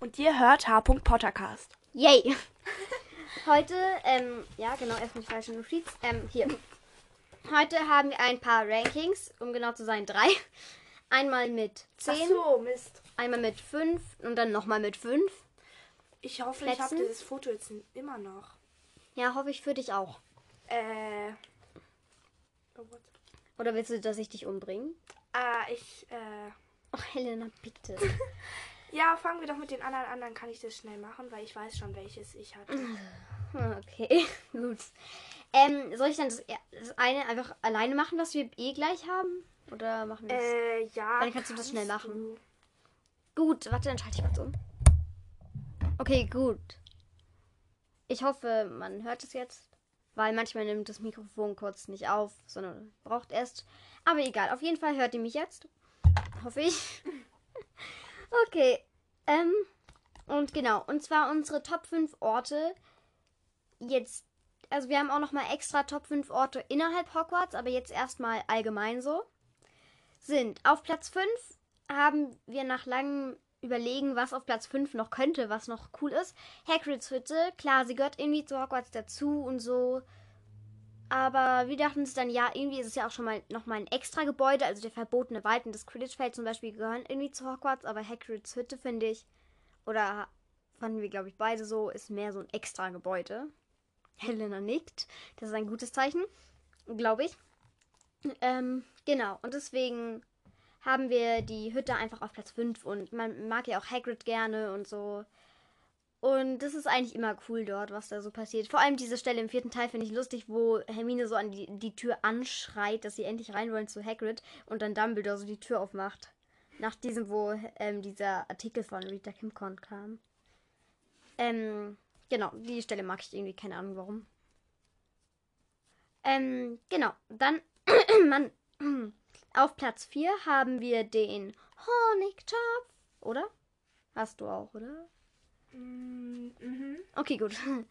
Und ihr hört H. Pottercast. Yay! Heute, ähm, ja, genau, erstmal die falsche Notiz. Ähm, hier. Heute haben wir ein paar Rankings, um genau zu sein, drei. Einmal mit 10, Ach so, Mist. einmal mit 5 und dann nochmal mit 5. Ich hoffe, ich habe Plätzen? dieses Foto jetzt immer noch. Ja, hoffe ich für dich auch. Äh. Oh? Oder willst du, dass ich dich umbringe? Ah, ich, äh. Oh, Helena, bitte. Ja, fangen wir doch mit den anderen an, dann kann ich das schnell machen, weil ich weiß schon, welches ich hatte. Okay, gut. Ähm, soll ich dann das, das eine einfach alleine machen, was wir eh gleich haben? Oder machen wir es? Äh, ja. Dann kannst du das schnell machen. du. Gut, warte, dann schalte ich kurz um. Okay, gut. Ich hoffe, man hört es jetzt. Weil manchmal nimmt das Mikrofon kurz nicht auf, sondern braucht erst. Aber egal, auf jeden Fall hört ihr mich jetzt. Hoffe ich. okay. Ähm, und genau, und zwar unsere Top 5 Orte. Jetzt, also wir haben auch nochmal extra Top 5 Orte innerhalb Hogwarts, aber jetzt erstmal allgemein so. Sind auf Platz 5 haben wir nach langem Überlegen, was auf Platz 5 noch könnte, was noch cool ist. Hagrids Hütte, klar, sie gehört irgendwie zu Hogwarts dazu und so. Aber wir dachten uns dann, ja, irgendwie ist es ja auch schon mal nochmal ein extra Gebäude, also der verbotene Wald und das Quidditch-Feld zum Beispiel gehören irgendwie zu Hogwarts, aber Hagrids Hütte finde ich, oder fanden wir, glaube ich, beide so, ist mehr so ein extra Gebäude. Helena nickt, das ist ein gutes Zeichen, glaube ich. Ähm, genau, und deswegen haben wir die Hütte einfach auf Platz 5 und man mag ja auch Hagrid gerne und so. Und das ist eigentlich immer cool dort, was da so passiert. Vor allem diese Stelle im vierten Teil finde ich lustig, wo Hermine so an die, die Tür anschreit, dass sie endlich rein wollen zu Hagrid und dann Dumbledore so die Tür aufmacht. Nach diesem, wo ähm, dieser Artikel von Rita Kimcon kam. Ähm, genau, die Stelle mag ich irgendwie, keine Ahnung warum. Ähm, genau, dann, Mann, auf Platz 4 haben wir den Honigtopf, oder? Hast du auch, oder? Mm, Mhm. Okay, gut.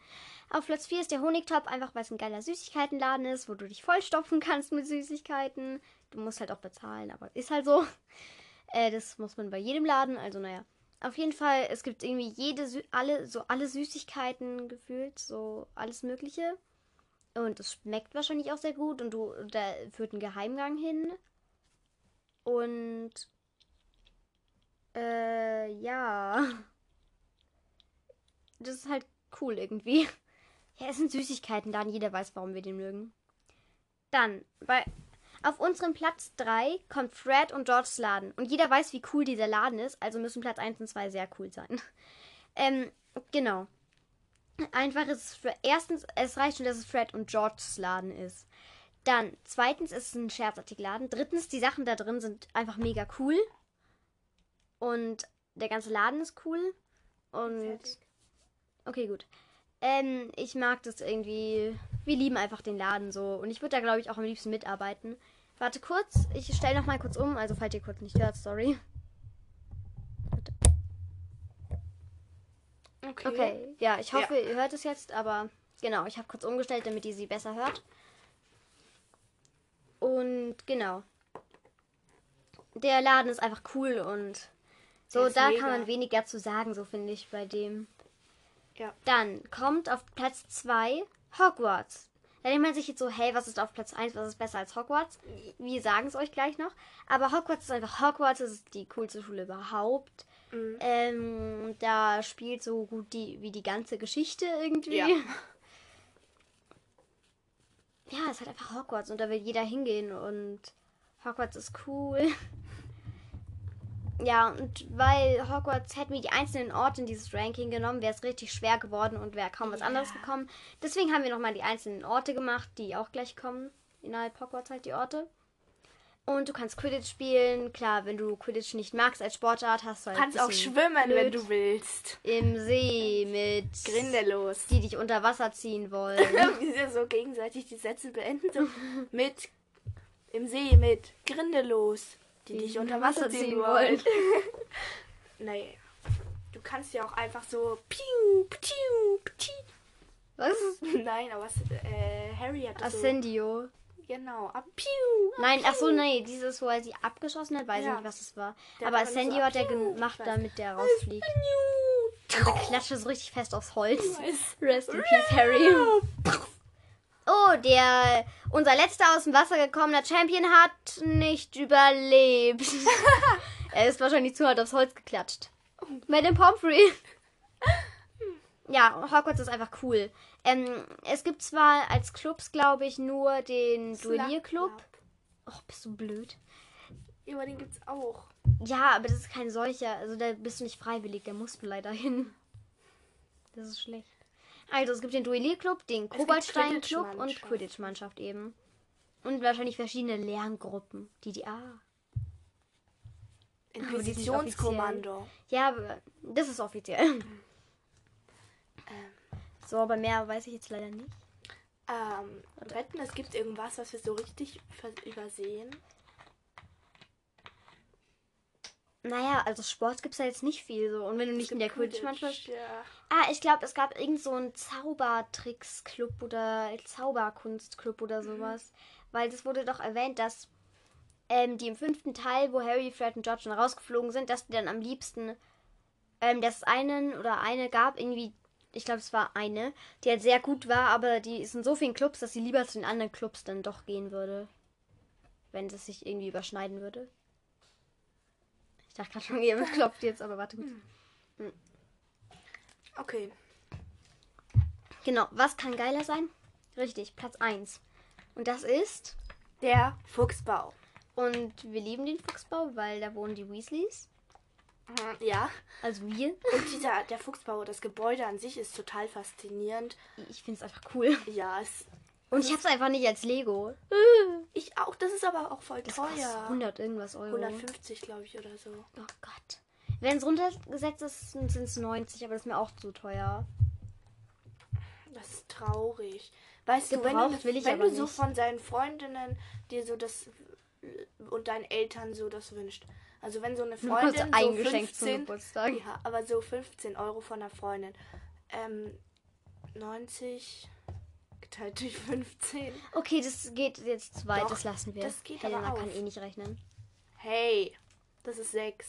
Auf Platz 4 ist der Honigtopf, einfach weil es ein geiler Süßigkeitenladen ist, wo du dich vollstopfen kannst mit Süßigkeiten. Du musst halt auch bezahlen, aber ist halt so. Äh, das muss man bei jedem Laden, also naja. Auf jeden Fall, es gibt irgendwie jede, Sü alle, so alle Süßigkeiten gefühlt, so alles Mögliche. Und es schmeckt wahrscheinlich auch sehr gut und du, da führt ein Geheimgang hin. Und, äh, ja. Das ist halt cool irgendwie. Ja, es sind Süßigkeiten da und jeder weiß, warum wir den mögen. Dann, bei, auf unserem Platz 3 kommt Fred und Georges Laden. Und jeder weiß, wie cool dieser Laden ist, also müssen Platz 1 und 2 sehr cool sein. Ähm, genau. Einfach ist es erstens, es reicht schon, dass es Fred und Georges Laden ist. Dann, zweitens ist es ein Scherzartikelladen. Drittens, die Sachen da drin sind einfach mega cool. Und der ganze Laden ist cool. Und. Fertig. Okay, gut. Ähm, ich mag das irgendwie. Wir lieben einfach den Laden so. Und ich würde da, glaube ich, auch am liebsten mitarbeiten. Warte kurz. Ich stelle noch mal kurz um. Also, falls ihr kurz nicht hört, sorry. Warte. Okay. Okay, ja, ich hoffe, ihr hört es jetzt, aber genau, ich habe kurz umgestellt, damit ihr sie besser hört. Und genau. Der Laden ist einfach cool und so, da mega. kann man weniger zu sagen, so finde ich bei dem. Ja. Dann kommt auf Platz 2 Hogwarts. Da denkt man sich jetzt so, hey, was ist auf Platz 1, was ist besser als Hogwarts? Wir sagen es euch gleich noch. Aber Hogwarts ist einfach Hogwarts, das ist die coolste Schule überhaupt. Mhm. Ähm, da spielt so gut die, wie die ganze Geschichte irgendwie. Ja. Ja, es ist halt einfach Hogwarts und da will jeder hingehen und Hogwarts ist cool. Ja, und weil Hogwarts hätten wir die einzelnen Orte in dieses Ranking genommen, wäre es richtig schwer geworden und wäre kaum was Ja. anderes gekommen. Deswegen haben wir nochmal die einzelnen Orte gemacht, die auch gleich kommen. Innerhalb Hogwarts halt die Orte. Und du kannst Quidditch spielen. Klar, wenn du Quidditch nicht magst als Sportart, hast du halt Du kannst auch schwimmen, wenn blöd du willst. Im See mit Grindelos. die dich unter Wasser ziehen wollen. Wie sie so gegenseitig die Sätze beenden. So mit im See mit Grindelos, die dich unter Wasser ziehen wollen. naja. Du kannst ja auch einfach so piu, piu, piu. Was? Nein, aber was, äh, Harry hat das so, Ascendio. Genau, ab, piu, Nein, ach so, nee, dieses, wo er sie abgeschossen hat, weiß ich Ja. nicht, was es war. Der Aber dann so hat er gemacht, damit der rausfliegt. Und er klatschte so richtig fest aufs Holz. Rest in peace, Harry. Oh, der unser letzter aus dem Wasser gekommener Champion hat nicht überlebt. er ist wahrscheinlich zu hart aufs Holz geklatscht. Madame Pomfrey. Ja, Hogwarts ist einfach cool. Ähm, es gibt zwar als Clubs, glaube ich, nur den Duellierclub. Och, bist du blöd. Ja, aber den gibt's auch. Ja, aber das ist kein solcher. Also da bist du nicht freiwillig, da musst du leider hin. Das ist schlecht. Also es gibt den Duellierclub, den gibt Kobaltstein-Club und Quidditch-Mannschaft. Quidditch-Mannschaft eben. Und wahrscheinlich verschiedene Lerngruppen. Die, die, ah. Sind nicht Inquisitionskommando. Ja, aber das ist offiziell. So, aber mehr weiß ich jetzt leider nicht. ähm, wetten, es gibt irgendwas, was wir so richtig übersehen. Naja, also Sport gibt es ja jetzt nicht viel so. Und wenn du nicht in der Quidditch-Mannschaft Ja. Ah, ich glaube, es gab irgend so einen Zaubertricks-Club oder Zauberkunst-Club oder sowas. Weil das wurde doch erwähnt, dass ähm, die im fünften Teil, wo Harry, Fred und George dann rausgeflogen sind, dass die dann am liebsten, ähm, dass es einen oder eine gab, irgendwie, ich glaube, es war eine, die halt sehr gut war, aber die ist in so vielen Clubs, dass sie lieber zu den anderen Clubs dann doch gehen würde. Wenn es sich irgendwie überschneiden würde. Ich dachte gerade schon, ihr klopft jetzt, aber warte gut. Okay. Genau, was kann geiler sein? Richtig, Platz 1. Und das ist. Der Fuchsbau. Und wir lieben den Fuchsbau, weil da wohnen die Weasleys. Mhm, Ja. Also wir. Und dieser, der Fuchsbau, das Gebäude an sich ist total faszinierend. Ich finde es einfach cool. Ja, es, Und ich habe es einfach nicht als Lego. ich auch. Das ist aber auch voll Das teuer. 100 irgendwas Euro. 150, glaube ich, oder so. Oh Gott. Wenn es runtergesetzt ist, sind es 90, aber das ist mir auch zu teuer. Das ist traurig. Weißt du, wenn, Gebraucht du, will ich wenn du so nicht. von deinen Freundinnen dir so das und deinen Eltern so das wünscht. Also wenn so eine Freundin ein so Geschenk zum 15, Geburtstag. ja, aber so 15 Euro von einer Freundin. Ähm, 90 geteilt durch 15. Okay, das geht jetzt zu weit, Doch, das lassen wir. das geht Helena aber kann auf. eh nicht rechnen. Hey, das ist 6,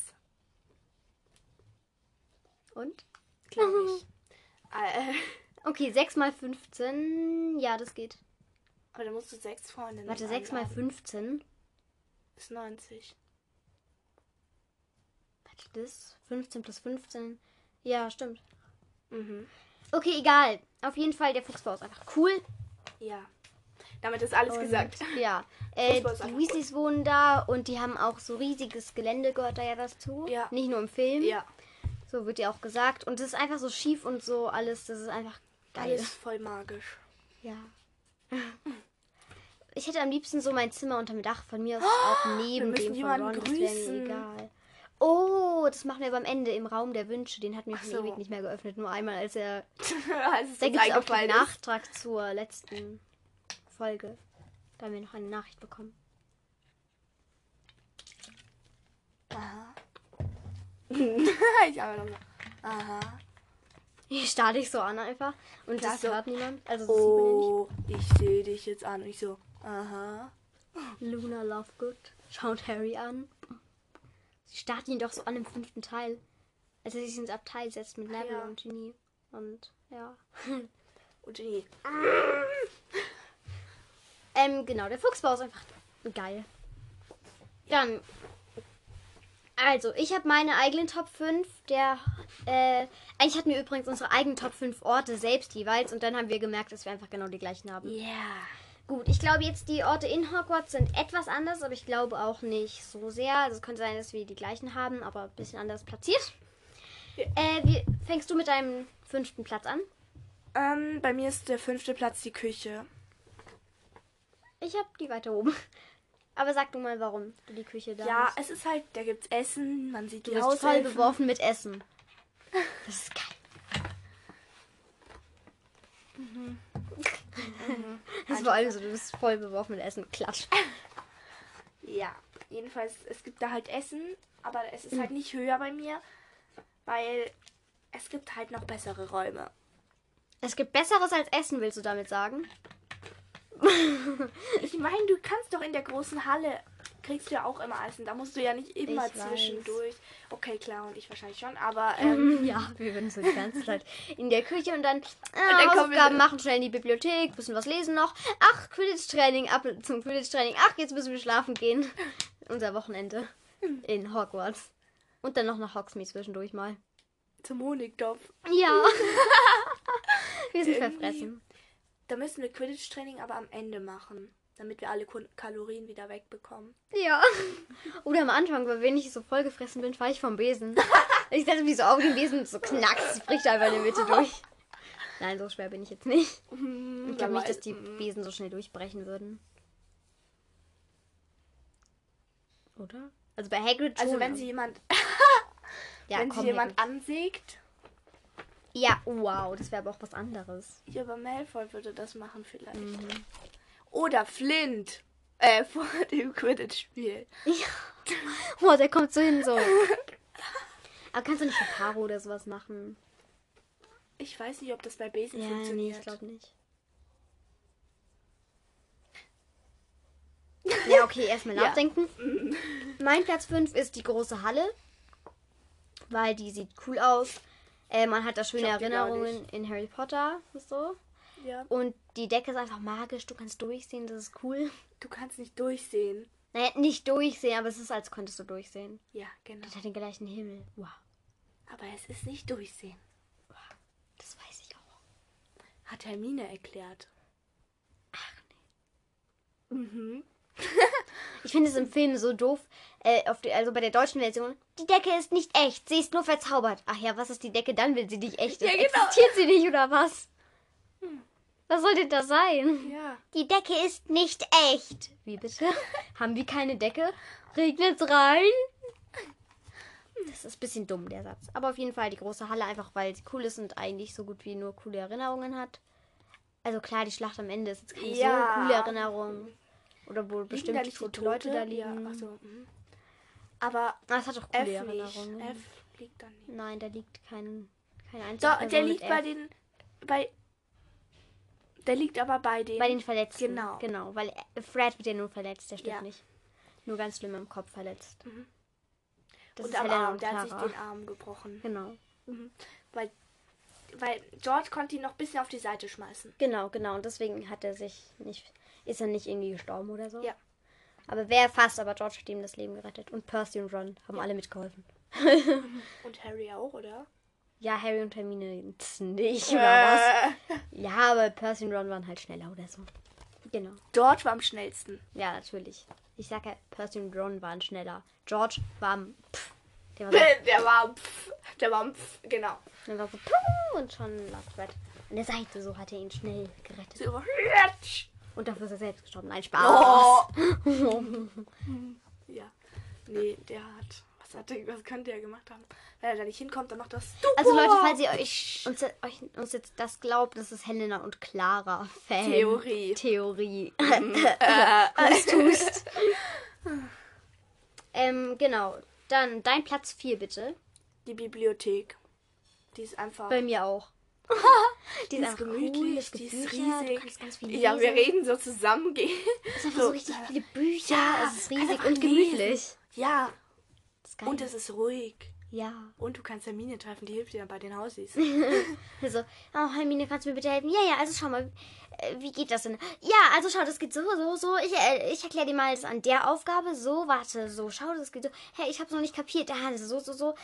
Und? glaube ich. äh, Okay, 6 mal 15. Ja, das geht. aber da musst du sechs Freundinnen Warte, 6 mal einladen. 15. ist 90. Das? 15 plus 15. Ja, stimmt. Mhm. Okay, egal. Auf jeden Fall, der Fuchsbau ist einfach cool. Ja. Damit ist alles Und, gesagt. Ja. Äh, die Weasleys wohnen da und die haben auch so riesiges Gelände, gehört da ja dazu. Ja. Nicht nur im Film. Ja, So wird ja auch gesagt. Und es ist einfach so schief und so alles. Das ist einfach geil. alles voll magisch. Ja. Ich hätte am liebsten so mein Zimmer unter dem Dach von mir aus auch neben dem von Ron. Das wäre mir grüßen. egal. Oh, das machen wir beim Ende im Raum der Wünsche. Den hatten wir schon so. ewig nicht mehr geöffnet. Nur einmal, als er. Als Da gibt es auch ist. Nachtrag zur letzten Folge. Da haben wir noch eine Nachricht bekommen. Aha. ich aber noch so. Aha. Ich starr dich so an einfach. Und das Klasse. hört niemand. Also das sieht man ja Oh, ich sehe dich jetzt an. Und ich so, aha. Luna Lovegood schaut Harry an. Sie starrt ihn doch so an im fünften Teil. Als er sich ins Abteil setzt mit Neville Ja. und Ginny. Und ja. Und die. Ähm, genau, der Fuchsbau ist einfach geil. Dann. Also, ich habe meine eigenen Top 5. Der, äh, eigentlich hatten wir übrigens unsere eigenen Top 5 Orte selbst jeweils und dann haben wir gemerkt, dass wir einfach genau die gleichen haben. Yeah. Gut, ich glaube jetzt die Orte in Hogwarts sind etwas anders, aber ich glaube auch nicht so sehr. Also es könnte sein, dass wir die gleichen haben, aber ein bisschen anders platziert. Ja. Äh, wie, fängst du mit deinem fünften Platz an? Ähm, bei mir ist der fünfte Platz die Küche. Ich habe die weiter oben. Aber sag du mal, warum du die Küche da Ja, hast. es ist halt, da gibt's Essen, man sieht Du die bist voll Hauselfen. beworfen mit Essen. Das ist geil. Das ist vor allem so, du bist voll beworfen mit Essen. Klatsch. Ja, jedenfalls, es gibt da halt Essen, aber es ist Mhm. halt nicht höher bei mir, weil es gibt halt noch bessere Räume. Es gibt Besseres als Essen, willst du damit sagen? Ich meine, du kannst doch in der großen Halle kriegst du ja auch immer Essen. Da musst du ja nicht immer Ich weiß. zwischendurch. Okay, klar, und ich wahrscheinlich schon, aber ähm, ja, wir würden so die ganze Zeit in der Küche und dann, äh, dann kommen wir- Hausaufgaben machen, schnell in die Bibliothek, bisschen was lesen noch. Ach, Quidditch-Training, ab zum Quidditch-Training. Ach, jetzt müssen wir schlafen gehen. Unser Wochenende in Hogwarts. Und dann noch nach Hogsmeade zwischendurch mal. zum Honigtopf. Ja. wir sind Irgendwie- verfressen. Da müssen wir Quidditch-Training aber am Ende machen, damit wir alle Kalorien wieder wegbekommen. Ja. Oder am Anfang, weil wenn ich so vollgefressen bin, fahre ich vom Besen. Ich setze mich so auf den Besen und so knacks, es bricht einfach in der Mitte durch. Nein, so schwer bin ich jetzt nicht. Ich glaube nicht, dass die Besen so schnell durchbrechen würden. Oder? Also bei Hagrid schon. Also wenn sie jemand, ja, wenn komm, sie jemand Hagrid. ansägt, Ja, wow, das wäre aber auch was anderes. ja, aber Malfoy würde das machen vielleicht. Mhm. Oder Flint. Äh, vor dem Quidditch-Spiel. Ja. Oh, der kommt so hin, so. Aber kannst du nicht für Caro oder sowas machen? Ich weiß nicht, ob das bei Besen Ja, nee, funktioniert. ich glaube nicht. Ja, okay, erstmal Ja. nachdenken. Mein Platz 5 ist die große Halle. Weil die sieht cool aus. Äh, man hat da schöne Erinnerungen in Harry Potter und so. ja. Und die Decke ist einfach magisch. Du kannst durchsehen, das ist cool. Du kannst nicht durchsehen. Naja, nicht durchsehen, aber es ist, als könntest du durchsehen. Ja, genau. Das hat den gleichen Himmel. Wow, Aber es ist nicht durchsehen. das weiß ich auch. Hat Hermine erklärt. Mhm. Ich finde es im Film so doof. Äh, die, also bei der deutschen Version. Die Decke ist nicht echt. Sie ist nur verzaubert. Ach ja, was ist die Decke dann, wenn sie nicht echt ist? Ja, genau. Existiert sie nicht oder was? Was soll denn das sein? Ja. Die Decke ist nicht echt. Wie bitte? Haben wir keine Decke? Regnet's rein? Das ist ein bisschen dumm, der Satz. Aber auf jeden Fall die große Halle, einfach weil sie cool ist und eigentlich so gut wie nur coole Erinnerungen hat. Also klar, die Schlacht am Ende ist jetzt keine Ja. so coole Erinnerung. Oder wo Liegen bestimmt da nicht tote die Leute da? Ja, liegen. ach so, mhm. Aber es hat auch coole F nicht. Erinnerungen. F liegt da nicht. Nein, da liegt kein, keine So, einzige der liegt mit bei den. Bei. Der liegt aber bei den. Bei den Verletzten. Genau. Genau, weil Fred wird ja nur verletzt, der stirbt Ja. nicht. Nur ganz schlimm im Kopf verletzt. Das und ist am Helena Arm. und Der hat sich den Arm gebrochen. Genau. Weil. Weil George konnte ihn noch ein bisschen auf die Seite schmeißen. Genau, genau. Und deswegen hat er sich nicht, ist er nicht irgendwie gestorben oder so. Ja. Aber wäre fast, aber George hat ihm das Leben gerettet. Und Percy und Ron haben alle mitgeholfen. Und Harry auch, oder? Ja, Harry und Hermine jetzt nicht, oder was? Äh, Ja, aber Percy und Ron waren halt schneller oder so. Genau. George war am schnellsten. Ja, natürlich. Ich sag ja, Percy und Ron waren schneller. George war am Pff. Der war so, Der war. Pff, der war. Pff, genau. der war so Puh, und schon lag Fred an der Seite. So hat er ihn schnell gerettet. So, Und dafür ist er selbst gestorben. Nein, Spaß. Oh. ja. Nee, der hat. Was, hat der, was könnte er gemacht haben? Wenn er da nicht hinkommt, dann macht das. Also Leute, falls ihr euch uns, euch uns jetzt das glaubt, das ist Helena und Clara Fan. Theorie. Theorie. Äh, Was tust. ähm, genau. Dann dein Platz 4 bitte. die Bibliothek. Die ist einfach. Bei mir auch. die ist einfach gemütlich, cool, die ist riesig. ja, wir lesen. reden so zusammen. Es ist einfach So, so richtig äh, viele Bücher. ja, es ist riesig und lesen. gemütlich. Ja, Das ist geil. und es ist ruhig. ja. Und du kannst Hermine treffen, die hilft dir dann bei den Hausies. Also, oh, Hermine, kannst du mir bitte helfen? Ja, ja, also schau mal, äh, wie geht das denn? Ja, also schau, das geht so, so, so. Ich, äh, ich erkläre dir mal das an der Aufgabe. So, warte, so, schau, das geht so. Hey, ich hab's noch nicht kapiert. Ah, so, so, so.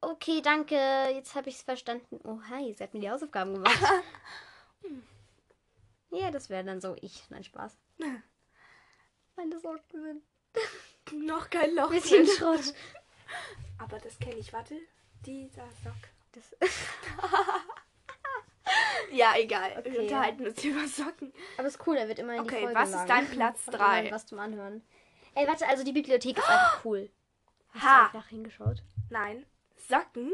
Okay, danke. Jetzt habe ich's verstanden. Oh, hi, sie hat mir die Hausaufgaben gemacht. ja, das wäre dann so ich. Nein, Spaß. Meine Socken sind Noch kein Loch. bisschen. Schrott. Aber das kenne ich. Warte. Dieser Sock. Das, Ja, egal. Okay. Wir unterhalten uns über Socken. aber ist cool, er wird immer in die Okay, Folgen was ist dein Platz Hat drei? immer Was zum Anhören. Ey, warte, also die Bibliothek ist einfach cool. Hast Ha. du einfach hingeschaut? Nein. Socken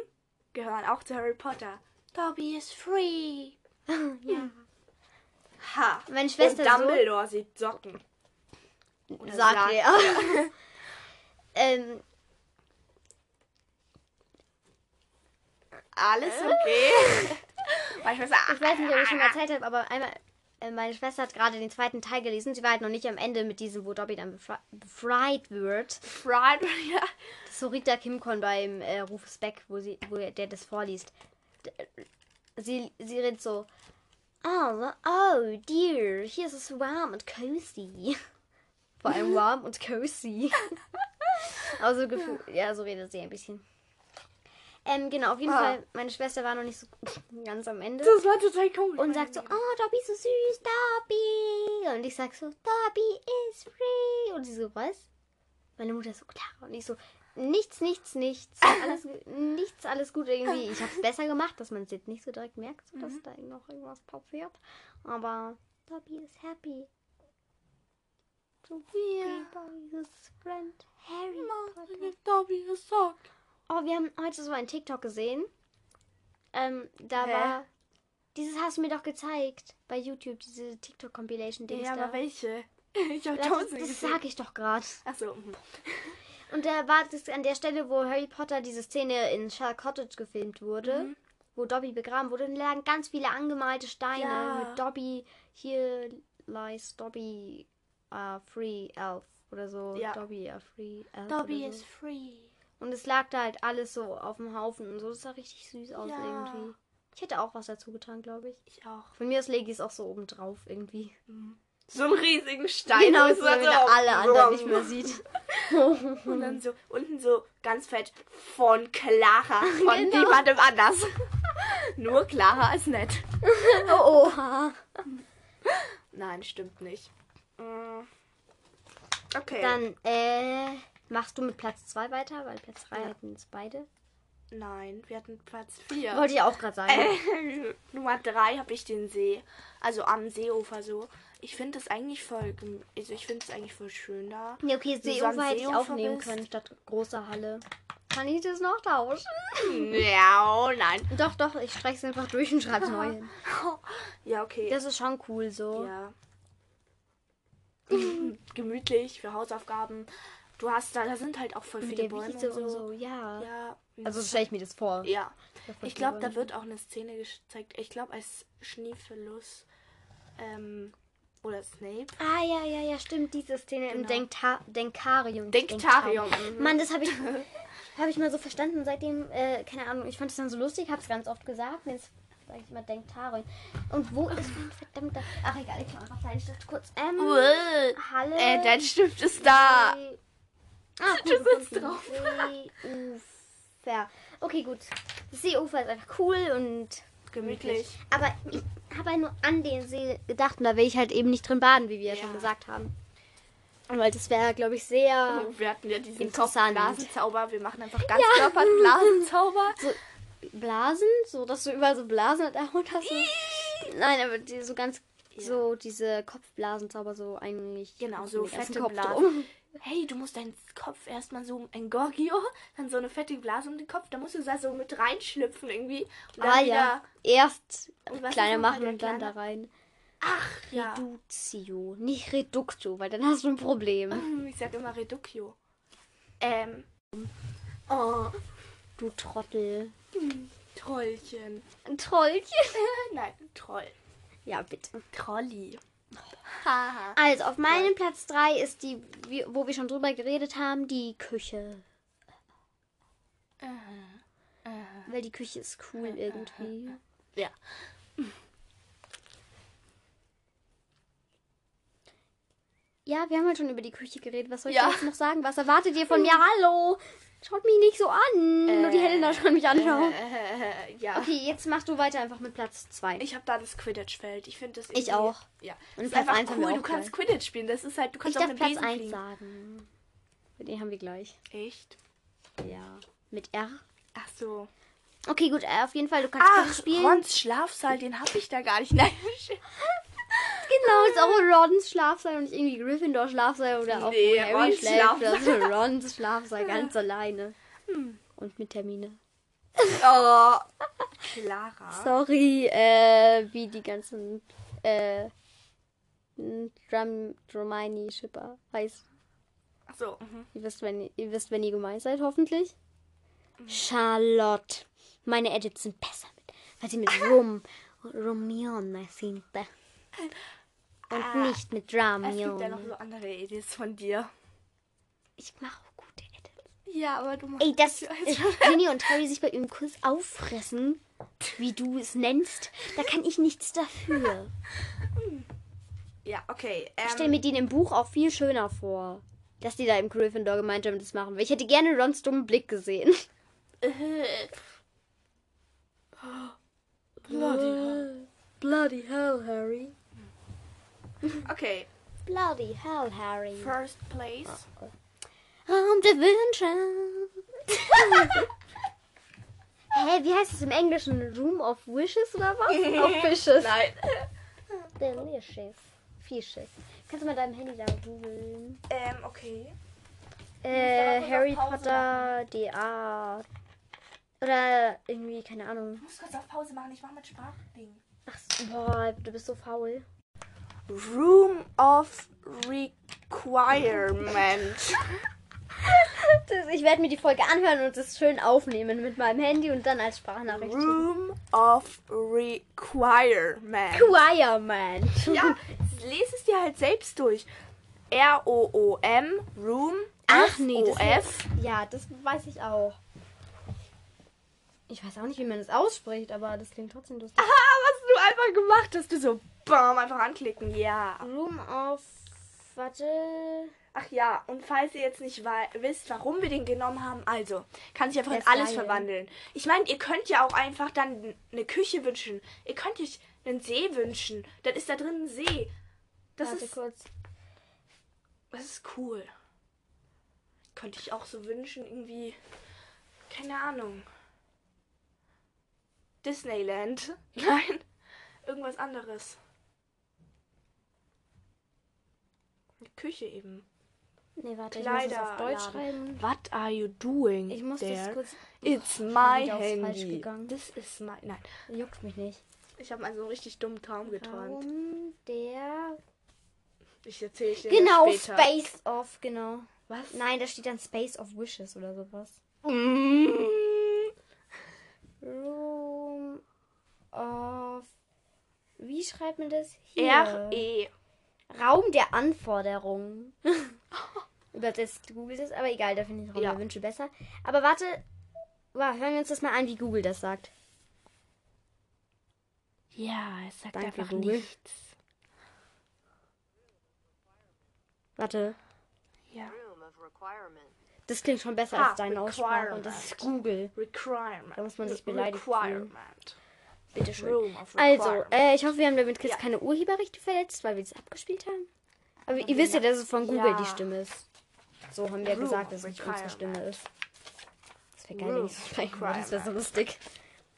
gehören auch zu Harry Potter. Dobby is free. ja. Ha. Meine Schwester Und Dumbledore sieht Socken. Sagt sagt er. ähm, Alles okay. Meine Schwester. Ich weiß nicht, ob ich schon mal erzählt habe, aber einmal, äh, meine Schwester hat gerade den zweiten Teil gelesen. Sie war halt noch nicht am Ende mit diesem, wo Dobby dann befre befreit wird. Fried. Ja. Das ist so Rita Kimcon beim äh, Rufus Beck, wo, sie, wo der das vorliest. D- Sie, sie redet so, oh, oh dear, hier ist es warm und cozy. Vor allem warm und cozy. also ja, so redet sie ein bisschen. Ähm, genau, auf jeden Ah. Fall, meine Schwester war noch nicht so ganz am Ende. Das war total komisch. Und sagt so, oh, Dobby ist so süß, Dobby. Und ich sag so, Dobby is free. Und sie so, was? Meine Mutter so, klar. Und ich so, nichts, nichts, nichts. Alles, nichts, alles gut irgendwie. Ich hab's besser gemacht, dass man es jetzt nicht so direkt merkt, so, dass da noch irgendwas passiert. Aber Dobby is happy. So wie Ja. Dobby's friend Harry. Dobby gesagt. Oh, wir haben heute so ein TikTok gesehen. Ähm, da Hä? war. Dieses hast du mir doch gezeigt bei YouTube, diese TikTok-Compilation-Dings Ja, da. aber welche? Ich hab das tausend das gesehen. sag ich doch gerade. Achso. mhm. Und da war das an der Stelle, wo Harry Potter diese Szene in Shell Cottage gefilmt wurde, Mhm. wo Dobby begraben wurde, und da lagen ganz viele angemalte Steine Ja. mit Dobby, hier lies Dobby a free elf oder so. Ja. Dobby a free elf. Dobby oder is so. free. Und es lag da halt alles so auf dem Haufen und so. Das sah richtig süß aus Ja. irgendwie. Ich hätte auch was dazu getan, glaube ich. Ich auch. Von mir aus lege ich es auch so oben drauf irgendwie. So einen riesigen Stein. Genau, so, damit er alle anderen nicht mehr sieht. Und dann so unten so ganz fett von Clara. Von Genau. niemandem anders. Nur Clara ist nett. Oh, oha. Nein, stimmt nicht. Mm. Okay. Dann, äh, machst du mit Platz 2 weiter, weil Platz 3 Ja. hatten es beide. Nein, wir hatten Platz 4. Wollte ich auch gerade sagen. Äh, Nummer 3 habe ich den See. Also am Seeufer so. Ich finde das eigentlich voll. Also ich finde es eigentlich voll schön da. Ja, okay, du so Seeufer hätte ich Seeufer aufnehmen bist. können statt große Halle. Kann ich das noch tauschen? Ja, oh nein. Doch, doch, ich streiche es einfach durch und schreibe es neu hin. Ja, okay. Das ist schon cool so. Ja. Gemütlich für Hausaufgaben. Du hast da, da sind halt auch voll viele Bäume Wiese und und so. so, ja. Ja. Also stelle ich mir das vor. ja. Ich glaube, da wird auch eine Szene gezeigt. Ich glaube, als Schneefelus ähm, oder Snape. Ah, ja, ja, ja, stimmt. Diese Szene im Genau. Denkta Denkarium. Denktarium. Mhm. Mann, das habe ich, hab ich mal so verstanden. Seitdem, äh, keine Ahnung, ich fand es dann so lustig, habe es ganz oft gesagt. und Jetzt sage ich immer Denkarium. Und wo ist mein verdammter... Ach, egal, ich mache einfach kleinen Stift kurz. Ähm, Uäh. Halle... Äh, dein Stift ist da. See- Ah, Du sitzt drauf. Seeufer. Okay, gut. Das Seeufer ist einfach cool und Gemütlich. Aber ich habe halt nur an den See gedacht und da will ich halt eben nicht drin baden, wie wir ja, Ja. schon gesagt haben. Weil das wäre, glaube ich, sehr Wir hatten ja diesen. Kopfblasenzauber. Wir machen einfach ganz Körperblasenzauber. so Blasen, so dass du überall so Blasen und so. Nein, aber die, so ganz so diese Kopfblasenzauber so eigentlich. Genau, so fette Blasen. drum. Hey, du musst deinen Kopf erstmal so ein Gorgio, dann so eine fette Blase um den Kopf. Da musst du da so mit reinschlüpfen irgendwie. Und Ah ja. Erst kleiner machen und dann da rein. Ach, ja. Reductio, nicht Reductio, weil dann hast du ein Problem. Ich sag immer Reductio. Ähm. Oh, Du Trottel. Trollchen. Ein Trollchen. Nein, Troll. Ja, bitte. Trolli. Also, auf meinem Platz 3 ist die, wo wir schon drüber geredet haben, die Küche. Weil die Küche ist cool irgendwie. Ja. Ja, wir haben halt schon über die Küche geredet. Was soll ich Ja. jetzt noch sagen? Was erwartet ihr von mir? Hallo! Schaut mich nicht so an. Nur die Helena schon mich anschauen. Äh, ja. Okay, jetzt machst du weiter einfach mit Platz 2. Ich habe da das Quidditch-Feld. Ich finde das Ich auch. Ja. Und Platz einfach cool. Du kannst Quidditch spielen. Das ist halt, du Ich kannst auch darf mit Platz Besen 1 fliegen. sagen. Den haben wir gleich. Echt? Ja. Mit R. Ach so. Okay, gut, äh, auf jeden Fall, du kannst Ach, Quidditch spielen. Rons Schlafsaal, den habe ich da gar nicht. Nein. Genau, ist auch Rons Schlafsaal und nicht irgendwie Gryffindor Schlafsaal oder auch Nee, Harry Rons schläft. Das ist Schlafsaal. Rons Schlafsaal ganz alleine. Und mit Termine. Oh. Clara. Sorry, äh, wie die ganzen äh, Drum, Dromini-Schipper heißt. Ach so. Mhm. Ihr wisst, wenn ihr, wisst, wenn ihr gemeint seid, hoffentlich. Charlotte. Meine Edits sind besser mit, weil sie mit Rum Romione sind. Und Ah, nicht mit Es gibt ja noch so andere Edits von dir. Ich mache auch gute Edits. Ja, aber du machst Ey, dass Ginny und Harry sich bei ihrem Kuss auffressen, wie du es nennst, da kann ich nichts dafür. Ja, okay. Ich Ähm, stelle mir den im Buch auch viel schöner vor. Dass die da im Gryffindor gemeinsam das machen. Weil ich hätte gerne Rons dummen Blick gesehen. Bloody Bloody hell, Harry. Okay, Bloody hell, Harry. first place. Raum der Wünsche. Hä, wie heißt es im Englischen? Room of Wishes oder was? of Fishes. Nein. Delicious. Fishes. Kannst du mal deinem Handy da googeln? Ähm, okay. Äh, Harry Potter, DA. Oder irgendwie, keine Ahnung. Ich muss kurz auf Pause machen, ich mache mit Sprachding. Ach, boah, du bist so faul. Room of Requirement. Das, ich werde mir die Folge anhören und es schön aufnehmen mit meinem Handy und dann als Sprachnachricht. Room of Requirement. Requirement. Ja, lese es dir halt selbst durch. R-O-O-M, Room, Ach nee, das F. Ja, das weiß ich auch. Ich weiß auch nicht, wie man das ausspricht, aber das klingt trotzdem lustig. Ah, was du einfach gemacht hast. Du so, bam, einfach anklicken. Ja. Room of. Warte. Ach ja, und falls ihr jetzt nicht wisst, warum wir den genommen haben, also, kann sich einfach in alles geil. verwandeln. Ich meine, ihr könnt ja auch einfach dann eine Küche wünschen. Ihr könnt euch einen See wünschen. Dann ist da drin ein See. Das Warte ist, kurz. das ist cool. Könnte ich auch so wünschen, irgendwie. Keine Ahnung. Disneyland. Nein. Irgendwas anderes. Eine Küche eben. Nee, warte, ich muss es auf Deutsch Kleiderladen. schreiben. What are you doing Ich muss there? das kurz. It's my aufs Falsch handy. Das ist mein. Nein, Juckt mich nicht. ich habe also einen richtig dummen Traum geträumt. Raum der. Ich erzähle dir Genau, das später. Space of, genau. Was? Nein, da steht dann Space of Wishes oder sowas. Mm. Room of. Wie schreibt man das? Hier. R-E. Raum der Anforderungen. Übersetzt Google das, aber egal, da finde ich Raum Ja. der Wünsche besser. Aber warte, wow, hören wir uns das mal an, wie Google das sagt. Ja, es sagt Danke, einfach Google. nichts. Warte, Ja. Room of requirement. das klingt schon besser Ha, als deine Aussprache und das ist Google. Requirement. Da muss man sich beleidigt fühlen. Requirement. Bitte schön. Room of Also, äh, ich hoffe, wir haben damit jetzt Ja. keine Urheberrechte verletzt, weil wir es abgespielt haben. Aber ihr wisst ja, dass es von Google Ja. die Stimme ist. So haben wir Room gesagt, dass es nicht unsere. Stimme ist. Das wäre geil, wenn ich so sprechen würde. Das wäre so lustig.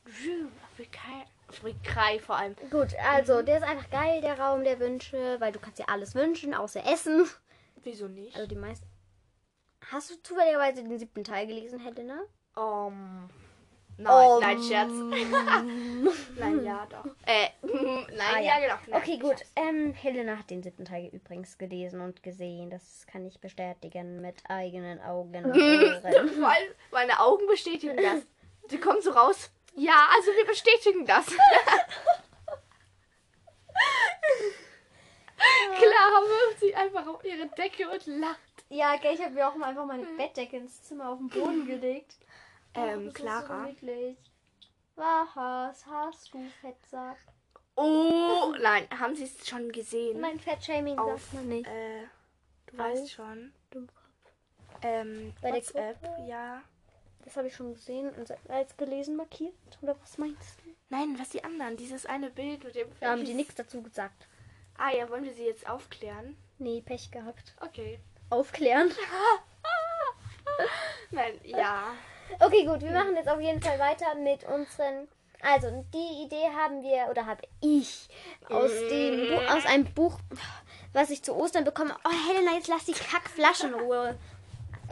Room of requirement. Requai vor allem. Gut, also, der ist einfach geil, der Raum der Wünsche, weil du kannst dir alles wünschen, außer Essen. Wieso nicht? Also die meisten. Hast du zufälligerweise den siebten Teil gelesen, Helena? Um, nein, Um. nein, Scherz. nein, ja, doch. Äh, nein, Ah, ja. genau. Nein, Okay, gut. Ähm, Helena hat den siebten Teil übrigens gelesen und gesehen. Das kann ich bestätigen mit eigenen Augen allem meine Augen bestätigen das. Sie kommen so raus. Ja, also wir bestätigen das. Klar, wirft sie einfach auf ihre Decke und lacht. Ja, gell, ich habe mir auch mal einfach meine Bettdecke ins Zimmer auf den Boden gelegt. Ähm, das Clara. So. Was hast du, Fettsack? Oh, nein, haben sie es schon gesehen? Mein Fettshaming sagt man nicht. Äh, du Auf weißt schon. Ähm, Bei der WhatsApp, Gruppe? ja. Das habe ich schon gesehen und als gelesen markiert. Oder was meinst du? Nein, was die anderen? Dieses eine Bild mit dem Da haben die nichts dazu gesagt. Ah ja, wollen wir sie jetzt aufklären? Nee, Pech gehabt. Okay. Aufklären. Nein, ja. Okay, gut, wir machen jetzt auf jeden Fall weiter mit unseren. Also, die Idee haben wir, oder habe ich, aus, dem Buch, aus einem Buch, was ich zu Ostern bekomme. Oh, Helena, jetzt lass die Kackflasche in Ruhe.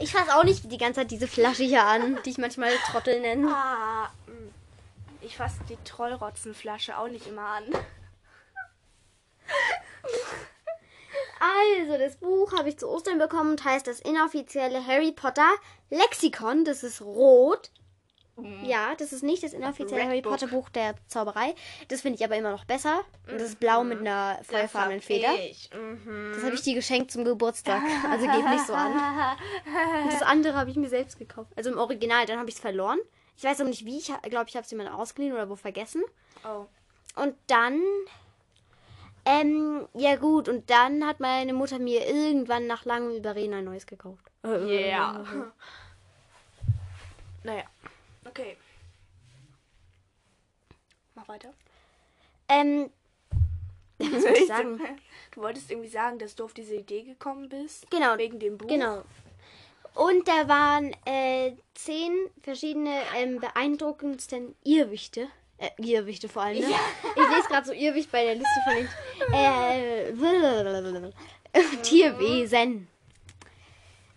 Ich fasse auch nicht die ganze Zeit diese Flasche hier an, die ich manchmal Trottel nenne. Ah, mh. ich fasse die Trollrotzenflasche auch nicht immer an. Also, das Buch habe ich zu Ostern bekommen und heißt das inoffizielle Harry Potter Lexikon. Das ist rot. Ja, das ist nicht das inoffizielle Red Harry Book. Potter Buch der Zauberei. Das finde ich aber immer noch besser. Und das ist blau mit einer feuerfarbenen Feder. Mhm. Das habe ich dir geschenkt zum Geburtstag. Also geht nicht so an. Und das andere habe ich mir selbst gekauft. Also im Original, dann habe ich es verloren. Ich weiß auch nicht wie. Ich glaube, ich habe es jemand ausgeliehen oder wo vergessen. Oh. Und dann. Ähm, ja gut, und dann hat meine Mutter mir irgendwann nach langem Überreden ein neues gekauft. Yeah. naja. Okay. Mach weiter. Ähm, was soll ich sagen? Du wolltest irgendwie sagen, dass du auf diese Idee gekommen bist. Genau. Wegen dem Buch. Genau. Und da waren äh, zehn verschiedene ähm, beeindruckendsten Irrwichte. Äh, Irrwichte vor allem, ne? Ich lese gerade so Irrwicht bei der Liste von den äh, Tierwesen.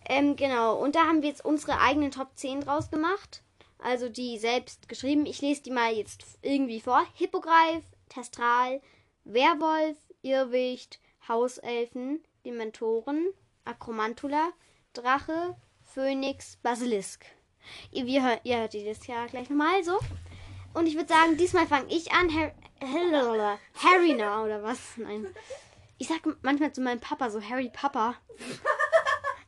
Ähm, genau. Und da haben wir jetzt unsere eigenen Top 10 draus gemacht. Also die selbst geschrieben. Ich lese die mal jetzt irgendwie vor. Hippogreif, Testral, Werwolf, Irrwicht, Hauselfen, Dementoren, Akromantula, Drache, Phönix, Basilisk. Ihr, ihr hört die das ja gleich nochmal so. Und ich würde sagen, diesmal fange ich an. Har Harryna oder was? Nein. Ich sag manchmal zu meinem Papa so Harry Papa.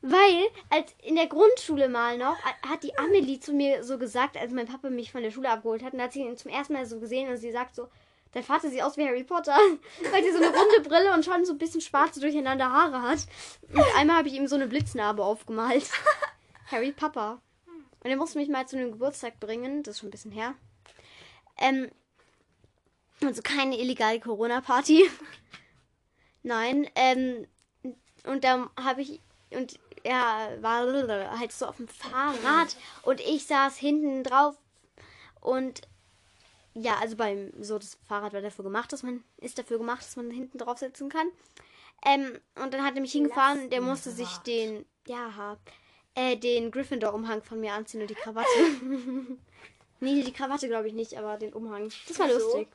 Weil, als in der Grundschule mal noch, hat die Amelie zu mir so gesagt, als mein Papa mich von der Schule abgeholt hat, und da hat sie ihn zum ersten Mal so gesehen und sie sagt so, dein Vater sieht aus wie Harry Potter, weil die so eine runde Brille und schon so ein bisschen schwarze durcheinander Haare hat. Und einmal habe ich ihm so eine Blitznarbe aufgemalt. Harry Papa. Und er musste mich mal zu einem Geburtstag bringen, das ist schon ein bisschen her. Ähm, also keine illegale Corona-Party. Nein, ähm, und da habe ich, und er war halt so auf dem Fahrrad und ich saß hinten drauf und ja, also beim, so das Fahrrad war dafür gemacht, dass man, ist dafür gemacht, dass man hinten drauf sitzen kann. Ähm, und dann hat er mich hingefahren, der musste sich den, ja, äh, den Gryffindor-Umhang von mir anziehen und die Krawatte. nee, die Krawatte glaube ich nicht, aber den Umhang. Das war so. lustig.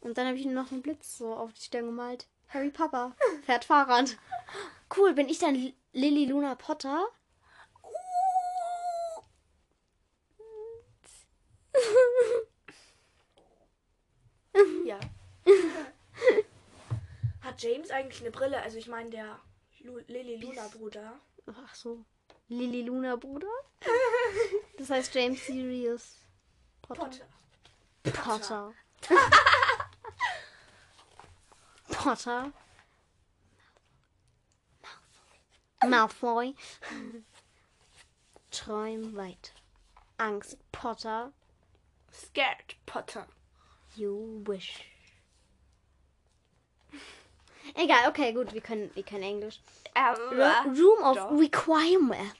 Und dann habe ich noch einen Blitz so auf die Stirn gemalt. Harry Papa fährt Fahrrad. Cool, bin ich dann Li- Lily Luna Potter? Ja. Hat James eigentlich eine Brille? Also ich meine der Lu Lily Luna Bruder. Ach so. Lily Luna Bruder? Das heißt James Sirius Potter. Potter. Potter. Potter. Malfoy. Träum weit. Angst Potter. Scared Potter. You wish. Egal, okay, gut, wir können, wir können Englisch. Aber Room of doch. Requirement.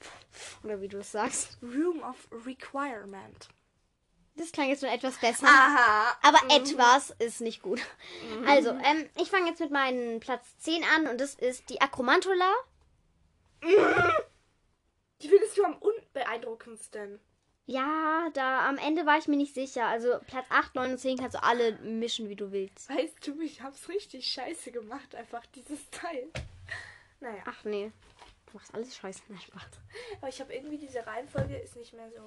Oder wie du es sagst. Room of Requirement. Das klang jetzt schon etwas besser. Aha. Aber etwas ist nicht gut. Also, ähm, ich fange jetzt mit meinem Platz 10 an und das ist die Akromantula. Die findest du am unbeeindruckendsten. Ja, da am Ende war ich mir nicht sicher. Also Platz 8, 9 und 10 kannst du alle mischen, wie du willst. Weißt du, ich hab's richtig scheiße gemacht, einfach dieses Teil. Naja, Ach nee. Du machst alles scheiße. Nein, Spaß. aber ich habe irgendwie diese Reihenfolge ist nicht mehr so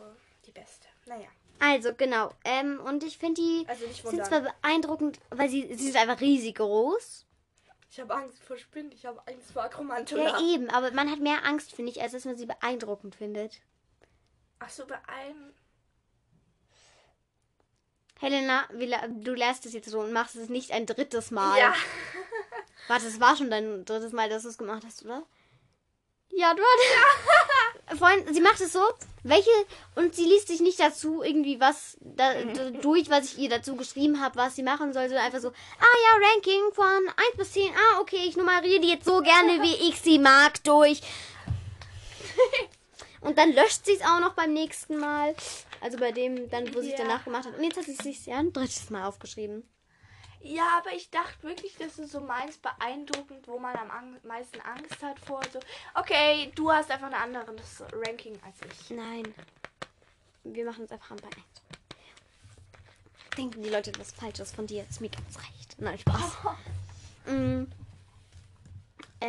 die beste. Naja, Also, genau. Ähm, und ich finde die also sind zwar beeindruckend, weil sie, sie sind einfach riesig groß. Ich habe Angst vor Spinnen, ich habe Angst vor Ja, Akromantula. eben. Aber man hat mehr Angst, finde ich, als dass man sie beeindruckend findet. Ach so, bei einem. Helena, du lernst es jetzt so und machst es nicht ein drittes Mal. Ja. Warte, es war schon dein drittes Mal, dass du es gemacht hast, oder? Ja, du hast. Vorhin, sie macht es so, welche. Und sie liest sich nicht dazu irgendwie was da, da, durch, was ich ihr dazu geschrieben habe, was sie machen soll, sondern einfach so, ah ja, Ranking von 1 bis 10. Ah, okay, ich nummeriere die jetzt so gerne, wie ich sie mag, durch. Und dann löscht sie es auch noch beim nächsten Mal. Also bei dem, dann, wo sie es Ja. danach gemacht hat. Und jetzt hat sie es sich ja ein drittes Mal aufgeschrieben. Ja, aber ich dachte wirklich, das ist so meins beeindruckend, wo man am ang meisten Angst hat vor. So, okay, du hast einfach ein anderes Ranking als ich. Nein. Wir machen es einfach am Bein. Denken die Leute etwas Falsches von dir? Ist mir ganz recht. Nein, Spaß. mm.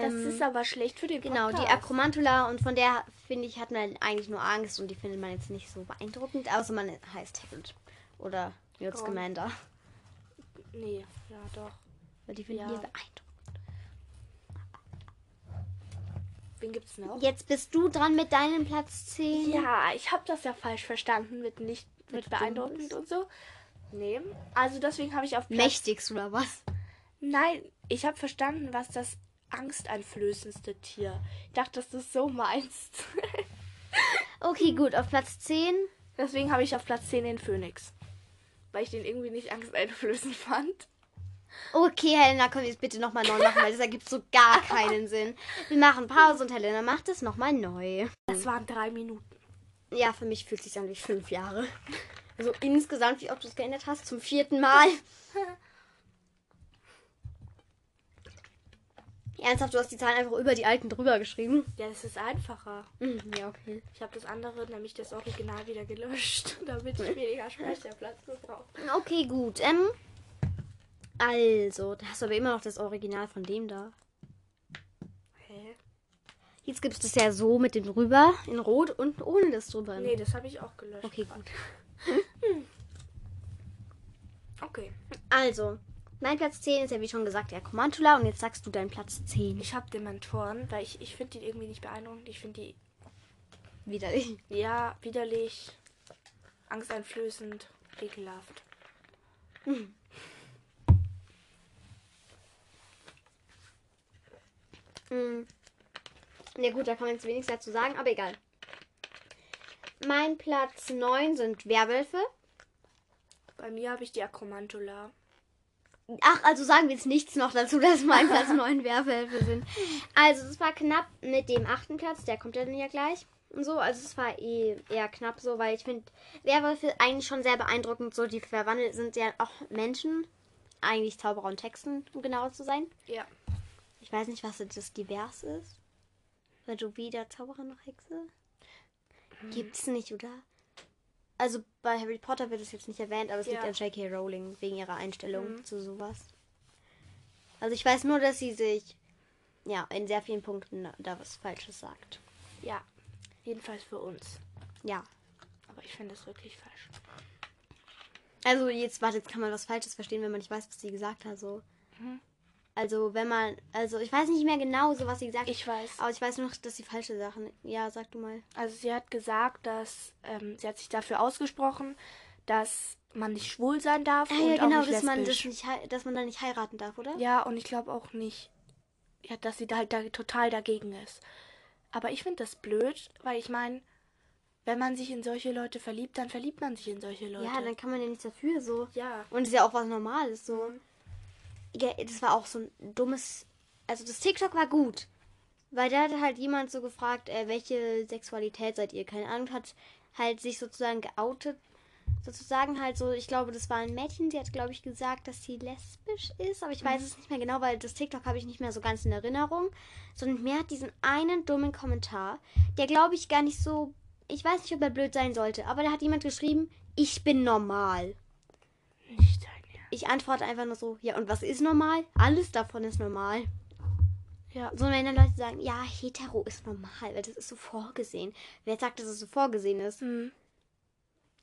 Das Ähm, ist aber schlecht für den Genau, Podcast. die Akromantula und von der finde ich hat man eigentlich nur Angst und die findet man jetzt nicht so beeindruckend, außer man heißt Harold oder Newt? Scamander. Nee, ja doch. Weil die finde Ja. ich beeindruckend. Wen gibt's noch? Jetzt bist du dran mit deinem Platz 10. Ja, ich habe das ja falsch verstanden mit nicht mit Mit beeindruckend und so. Nee. Also deswegen habe ich auf Platz Mächtigst oder was? Nein, ich habe verstanden, was das angsteinflößendste Tier. Ich dachte, dass du es so meinst. Okay, gut, auf Platz 10. Deswegen habe ich auf Platz 10 den Phönix. Weil ich den irgendwie nicht angsteinflößend fand. Okay, Helena, komm jetzt bitte nochmal neu machen, weil das ergibt so gar keinen Sinn. Wir machen Pause und Helena macht es nochmal neu. Das waren drei Minuten. Ja, für mich fühlt es sich an wie fünf Jahre. Also insgesamt, wie oft du es geändert hast, zum vierten Mal. Ernsthaft, du hast die Zahlen einfach über die alten drüber geschrieben. Ja, das ist einfacher. Mhm, Ja, okay. Ich habe das andere, nämlich das Original, wieder gelöscht, damit ich weniger Speicherplatz gebraucht. Okay, gut. Ähm, also, da hast du aber immer noch das Original von dem da. Hä? Jetzt gibt es das ja so mit dem drüber in Rot und ohne das drüber. in Nee, das habe ich auch gelöscht. Okay, gut. Okay. Also, mein Platz 10 ist ja wie schon gesagt der Commantula und jetzt sagst du deinen Platz 10. Ich habe Dementoren, weil ich, ich finde die irgendwie nicht beeindruckend. Ich finde die, Widerlich. ja, widerlich, angsteinflößend, ekelhaft. Mhm. Ja gut, da kann man jetzt wenigstens dazu sagen, aber egal. Mein Platz 9 sind Werwölfe. Bei mir habe ich die Akromantula. Ach, also sagen wir jetzt nichts noch dazu, dass mein Platz 9 Werwölfe sind. Also, es war knapp mit dem achten Platz, der kommt ja dann ja gleich. Und so, also es war eh eher knapp so, weil ich finde Werwölfe eigentlich schon sehr beeindruckend. So, die verwandelt sind ja auch Menschen. Eigentlich Zauberer und Texten, um genauer zu sein. Ja. Ich weiß nicht, was das divers ist. Weil du weder Zauberer noch Hexe? Gibt's nicht, oder? Also bei Harry Potter wird es jetzt nicht erwähnt, aber es Ja. liegt an J.K. Rowling wegen ihrer Einstellung Mhm. zu sowas. Also ich weiß nur, dass sie sich ja in sehr vielen Punkten da was Falsches sagt. Ja. Jedenfalls für uns. Ja. Aber ich finde das wirklich falsch. Also jetzt, warte, jetzt kann man was Falsches verstehen, wenn man nicht weiß, was sie gesagt hat. So. Mhm. Also wenn man, also ich weiß nicht mehr genau so, was sie gesagt hat. Ich weiß. Aber ich weiß nur noch, dass sie falsche Sachen. Ja, sag du mal. Also sie hat gesagt, dass ähm, sie hat sich dafür ausgesprochen, dass man nicht schwul sein darf Ah, und ja, genau, auch nicht dass man, das nicht, dass man da nicht heiraten darf, oder? Ja, und ich glaube auch nicht, ja, dass sie da halt da total dagegen ist. Aber ich finde das blöd, weil ich meine, wenn man sich in solche Leute verliebt, dann verliebt man sich in solche Leute. Ja, dann kann man ja nichts dafür, so. ja. Und ist ja auch was Normales, so. Mhm. Das war auch so ein dummes. Also das TikTok war gut. Weil da hat halt jemand so gefragt, äh, welche Sexualität seid ihr? Keine Ahnung, hat halt sich sozusagen geoutet. Sozusagen halt so, ich glaube, das war ein Mädchen, sie hat, glaube ich, gesagt, dass sie lesbisch ist, aber ich weiß es nicht mehr genau, weil das TikTok habe ich nicht mehr so ganz in Erinnerung. Sondern mir hat diesen einen dummen Kommentar, der glaube ich gar nicht so. Ich weiß nicht, ob er blöd sein sollte, aber da hat jemand geschrieben, ich bin normal. Nicht. Ich antworte einfach nur so, ja, und was ist normal? Alles davon ist normal. Ja. So, wenn dann Leute sagen, ja, hetero ist normal, weil das ist so vorgesehen. Wer sagt, dass es so vorgesehen ist? Mhm.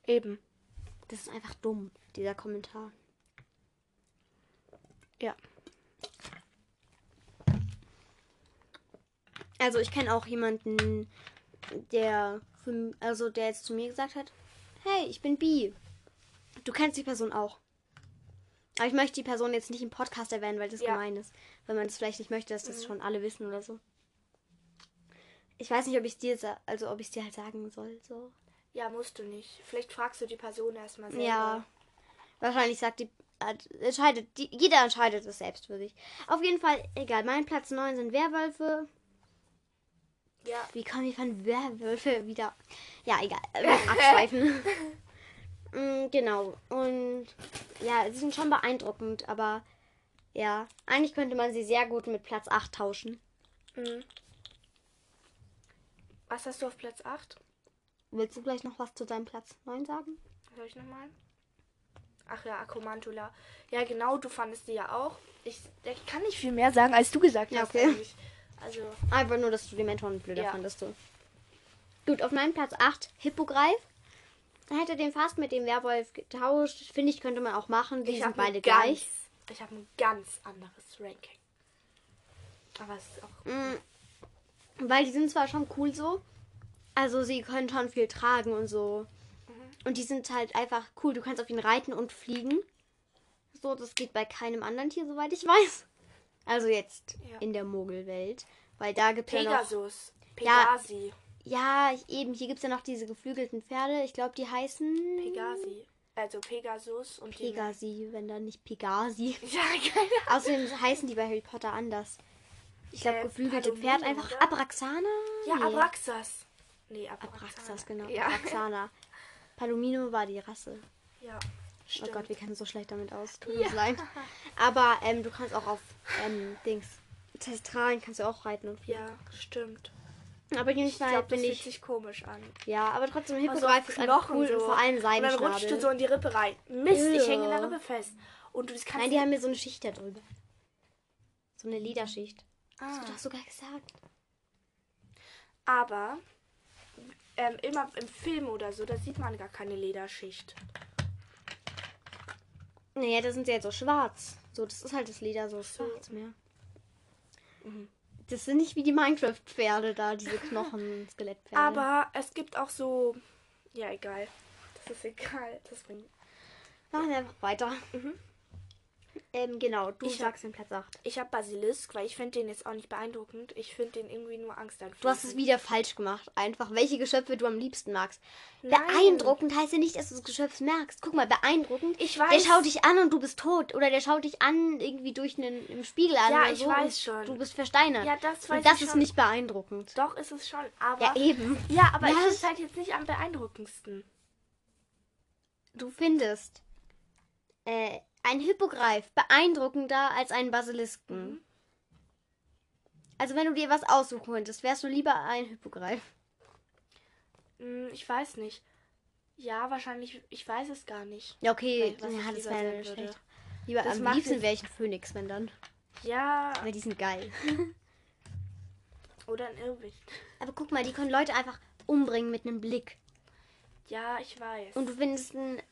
Eben. Das ist einfach dumm, dieser Kommentar. Ja. Also, ich kenne auch jemanden, der, für, also, der jetzt zu mir gesagt hat, hey, ich bin bi. Du kennst die Person auch. Aber ich möchte die Person jetzt nicht im Podcast erwähnen, weil das Ja. gemein ist. Weil man es vielleicht nicht möchte, dass das schon alle wissen oder so. Ich weiß nicht, ob ich dir, also ob ich dir halt sagen soll, so. Ja, musst du nicht. Vielleicht fragst du die Person erstmal selber. Ja. Wahrscheinlich sagt die, äh, entscheidet, die, jeder entscheidet es selbst für sich. Auf jeden Fall, egal. Mein Platz 9 sind Werwölfe. Ja. Wie kommen wir von Werwölfe wieder? Ja, egal. Abschweifen. Mm, genau. Und ja, sie sind schon beeindruckend, aber ja, eigentlich könnte man sie sehr gut mit Platz 8 tauschen. Mhm. Was hast du auf Platz 8? Willst du vielleicht noch was zu deinem Platz 9 sagen? Soll ich nochmal? Ach ja, Akromantula. Ja, genau, du fandest die ja auch. Ich, ich kann nicht viel mehr sagen, als du gesagt Ja, hast. okay. Eigentlich. Also, Einfach nur, dass du die Mentoren blöder Ja. fandest. So. Gut, auf meinem Platz 8 Hippogreif. Dann hätte den fast mit dem Werwolf getauscht. Finde ich, könnte man auch machen. Die ich sind beide ganz, gleich. Ich habe ein ganz anderes Ranking. Aber es ist auch. Mm, Weil die sind zwar schon cool so. Also sie können schon viel tragen und so. Mhm. Und die sind halt einfach cool. Du kannst auf ihn reiten und fliegen. So, das geht bei keinem anderen Tier, soweit ich weiß. Also jetzt Ja. in der Mogelwelt. Weil da gibt es ja noch. Pegasus. Ja. Ja, ich, eben. Hier gibt es ja noch diese geflügelten Pferde. Ich glaube, die heißen. Pegasi. Also Pegasus und Pegasi, wenn dann nicht Pegasi. Ja, keine Außerdem heißen die bei Harry Potter anders. Ich glaube, Äh, geflügelte Palomino, Pferd einfach oder? Abraxana? Ja, Nee. Abraxas. Nee, Abraxas. Abraxas, genau. Ja. Abraxana. Palomino war die Rasse. ja. Oh Stimmt. Gott, wir kennen so schlecht damit aus. Tut uns leid. Aber ähm, du kannst auch auf ähm, Dings. Testralen kannst du auch reiten und fliegen. Ja, stimmt. Aber Ich glaube, das bin ich. sich komisch an. Ja, aber Also trotzdem, Also Hippogreif ist einfach cool. so. Und vor allem Und dann rutscht du so in die Rippe rein. Mist, ich hänge in der. Rippe fest. Und du das kannst Nein, die haben mir so eine Schicht da drüber. So eine Lederschicht. ah. Hast du das sogar gesagt? Aber ähm, immer im Film oder so, da sieht man gar keine Lederschicht. Naja, da sind sie jetzt so schwarz. So, das ist halt das Leder so schwarz mehr. Mhm. Das sind nicht wie die Minecraft-Pferde da, diese Knochen, Skelettpferde. Aber es gibt auch so. Ja, egal. Das ist egal. Das bringt. Machen wir einfach weiter. Ähm, genau, du Ich hab- sagst den Platz 8. Ich habe Basilisk, weil ich finde den jetzt auch nicht beeindruckend. Ich finde den irgendwie nur angsteinflößend. Du hast es wieder falsch gemacht. Einfach, welche Geschöpfe du am liebsten magst. Nein. Beeindruckend heißt ja nicht, dass du das Geschöpf merkst. Guck mal, beeindruckend. Ich Der weiß. schaut dich an und du bist tot. Oder der schaut dich an irgendwie durch einen im Spiegel an. Ja, ich so weiß schon. Du bist versteinert. Ja, das weiß und das ich ist schon. nicht beeindruckend. Doch, ist es schon. Aber. Ja, eben. Ja, aber ich Was? finde es halt jetzt nicht am beeindruckendsten. Du findest äh, ein Hippogreif beeindruckender als einen Basilisken. Mhm. Also wenn du dir was aussuchen könntest, wärst du lieber ein Hippogreif. Hm, ich weiß nicht. Ja, wahrscheinlich. Ich weiß es gar nicht. Ja, okay. Was ja, das wäre schlecht. Lieber, Das am liebsten wäre ich ein Phönix, wenn dann. Ja, Weil die sind geil. oder ein Irrwicht. Aber guck mal, die können Leute einfach umbringen mit einem Blick. Ja, ich weiß. Und du findest ein.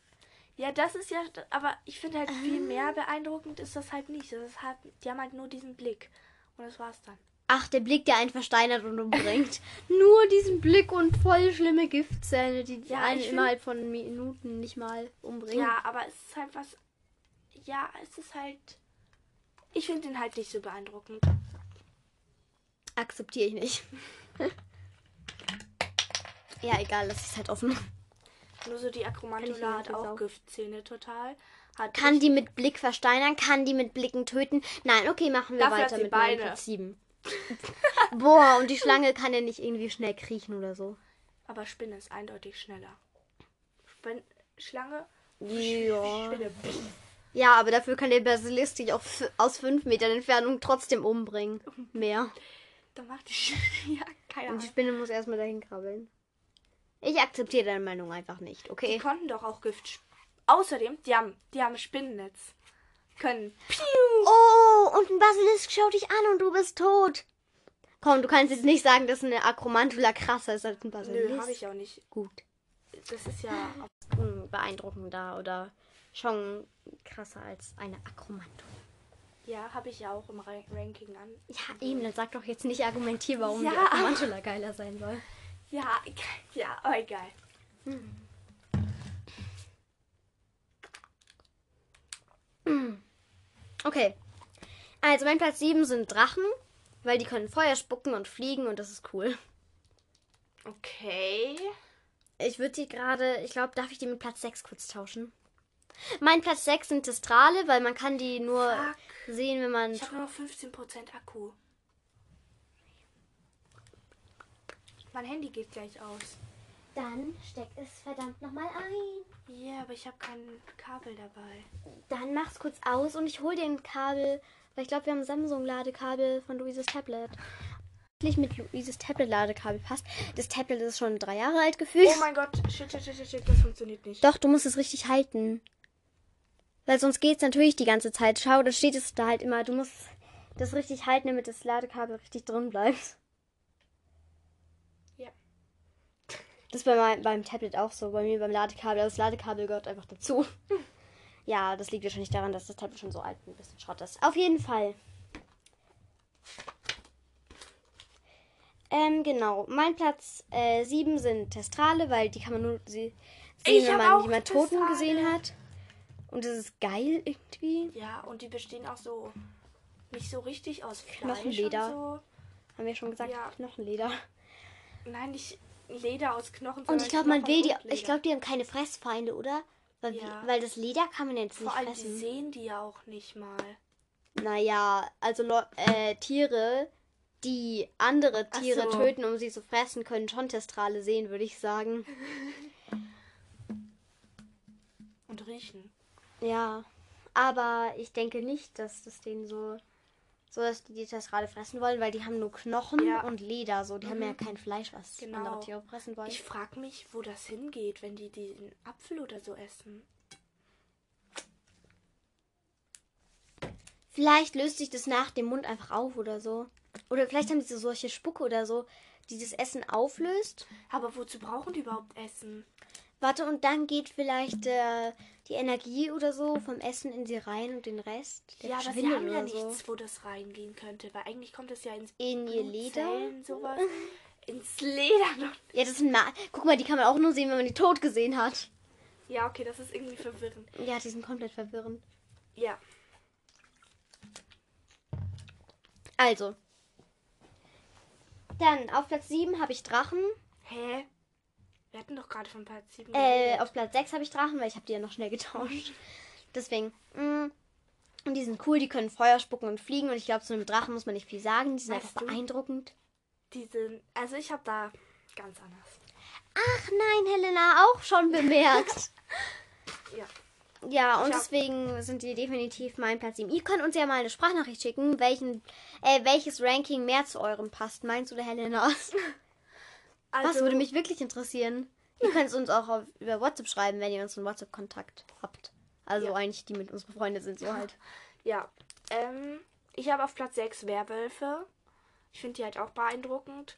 Ja, das ist ja. Aber ich finde halt viel mehr beeindruckend ist das halt nicht. Das ist halt, die haben halt nur diesen Blick. Und das war's dann. Ach, der Blick, der einen versteinert und umbringt. Nur diesen Blick und voll schlimme Giftzähne, die Ja, einen find- innerhalb von Minuten nicht mal umbringen. Ja, aber es ist halt was. Ja, es ist halt. Ich finde den halt nicht so beeindruckend. Akzeptiere ich nicht. ja, egal, das ist halt offen. Nur so die Akromantula hat auch. Giftzähne total. Hat Kann die mit Blick versteinern? Kann die mit Blicken töten? Nein, okay, machen wir Dafür weiter mit Beine. Platz 7. Boah, und die Schlange kann ja nicht irgendwie schnell kriechen oder so. Aber Spinne ist eindeutig schneller. Spin Schlange? Ja. Spinne. Ja, aber dafür kann der Basilisk dich auch aus 5 Metern Entfernung trotzdem umbringen. Mehr. Da macht die Ja, keine Und die Ahnung. Spinne muss erstmal dahin krabbeln. Ich akzeptiere deine Meinung einfach nicht, Die okay? konnten doch auch Gift. Außerdem, die haben, die haben Spinnennetz. Können. Piu! Oh, und ein Basilisk schaut dich an und du bist tot. Komm, du kannst jetzt nicht sagen, dass eine Akromantula krasser ist als ein Basilisk. Nö, habe ich auch nicht. Gut. Das ist ja. Hm, Beeindruckender oder schon krasser als eine Akromantula. Ja, habe ich ja auch im Ra Ranking an. Ja, eben, dann sag doch jetzt nicht argumentier, warum Ja. die Akromantula geiler sein soll. Ja, ja, aber egal. Okay. Also mein Platz 7 sind Drachen, weil die können Feuer spucken und fliegen und das ist cool. Okay. Ich würde die gerade, ich glaube, darf ich die mit Platz 6 kurz tauschen? Mein Platz 6 sind Testrale, weil man kann die nur Fuck. sehen, wenn man... Ich habe nur noch 15% Akku. Mein Handy geht gleich aus. Dann steck es verdammt nochmal ein. Ja, aber ich habe kein Kabel dabei. Dann mach's kurz aus und ich hol dir ein Kabel, weil ich glaube, wir haben Samsung-Ladekabel von Luises Tablet. Nicht mit Luises Tablet-Ladekabel passt. Das Tablet ist schon drei Jahre alt gefühlt. Oh mein Gott, shit, shit, shit, shit, shit, das funktioniert nicht. Doch, du musst es richtig halten. Weil sonst geht's natürlich die ganze Zeit. Schau, da steht es da halt immer. Du musst das richtig halten, damit das Ladekabel richtig drin bleibt. Ja. Das ist bei meinem, beim Tablet auch so, bei mir beim Ladekabel. Das Ladekabel gehört einfach dazu. Ja, das liegt wahrscheinlich daran, dass das Tablet schon so alt ein bisschen Schrott ist. Auf jeden Fall. Ähm, genau. Mein Platz 7 sind Testrale, weil die kann man nur sie sehen, Ich wenn man jemand Toten gesehen hat. Und das ist geil irgendwie. Ja, und die bestehen auch so nicht so richtig aus Fleisch Knochenleder. und so. Haben wir schon gesagt, Ja. Knochenleder. Nein, nicht Leder aus Knochen, Und ich glaube, man will die. Ich glaube, die haben keine Fressfeinde, oder? Weil, Ja. weil das Leder kann man jetzt nicht Vor allem, die fressen. sehen die ja auch nicht mal. Naja, also äh, Tiere, die andere Tiere so. töten, um sie zu fressen, können schon Testrale sehen, würde ich sagen. Und riechen. Ja, aber ich denke nicht, dass das denen so, so dass die die Testrale fressen wollen, weil die haben nur Knochen Ja. und Leder, so die haben ja kein Fleisch, was Genau. andere Tiere fressen wollen. Ich frage mich, wo das hingeht, wenn die den Apfel oder so essen. Vielleicht löst sich das nach dem Mund einfach auf oder so. Oder vielleicht haben sie so solche Spucke oder so, die das Essen auflöst. Aber wozu brauchen die überhaupt Essen? Warte, und dann geht vielleicht äh, die Energie oder so vom Essen in sie rein und den Rest. Ja, aber sie haben ja so. nichts, wo das reingehen könnte, weil eigentlich kommt es ja ins In ihr Leder? Sowas. ins Leder noch. Ja, das sind Ma Guck mal, die kann man auch nur sehen, wenn man die tot gesehen hat. Ja, okay, das ist irgendwie verwirrend. Ja, die sind komplett verwirrend. Ja. Also. Dann auf Platz 7 habe ich Drachen. Hä? Wir hatten doch gerade von Platz 7 Äh, auf Platz 6 habe ich Drachen, weil ich habe die ja noch schnell getauscht. Deswegen. Mh. Und die sind cool, die können Feuer spucken und fliegen. Und ich glaube, zu einem Drachen muss man nicht viel sagen. Die sind Weißt einfach du? beeindruckend. Die sind, also ich habe da ganz anders. Ach nein, Helena, auch schon bemerkt. Ja. Ja, und deswegen sind die definitiv mein Platz 7. Ihr könnt uns ja mal eine Sprachnachricht schicken, welchen, äh, welches Ranking mehr zu eurem passt. Meins oder Helenas? Also, Was würde mich wirklich interessieren? Ihr könnt es uns auch auf, über WhatsApp schreiben, wenn ihr uns einen WhatsApp-Kontakt habt. Also Ja. eigentlich die mit uns befreundet sind, so halt. Ja. Ähm, ich habe auf Platz 6 Werwölfe. Ich finde die halt auch beeindruckend,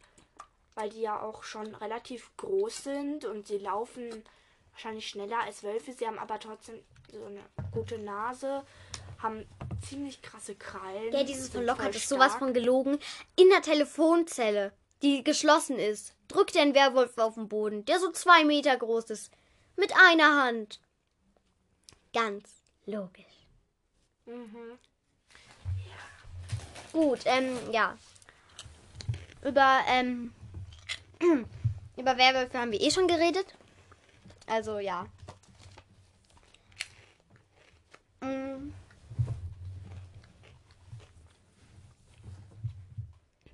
weil die ja auch schon relativ groß sind und sie laufen wahrscheinlich schneller als Wölfe. Sie haben aber trotzdem so eine gute Nase, haben ziemlich krasse Krallen. Ja, dieses voll ist sowas von gelogen. In der Telefonzelle, die geschlossen ist, drückt ein Werwolf auf den Boden, der so zwei Meter groß ist. Mit einer Hand. Ganz logisch. Mhm. Gut, ähm, ja. Über, ähm, über Werwölfe haben wir eh schon geredet. Also, ja. Mm.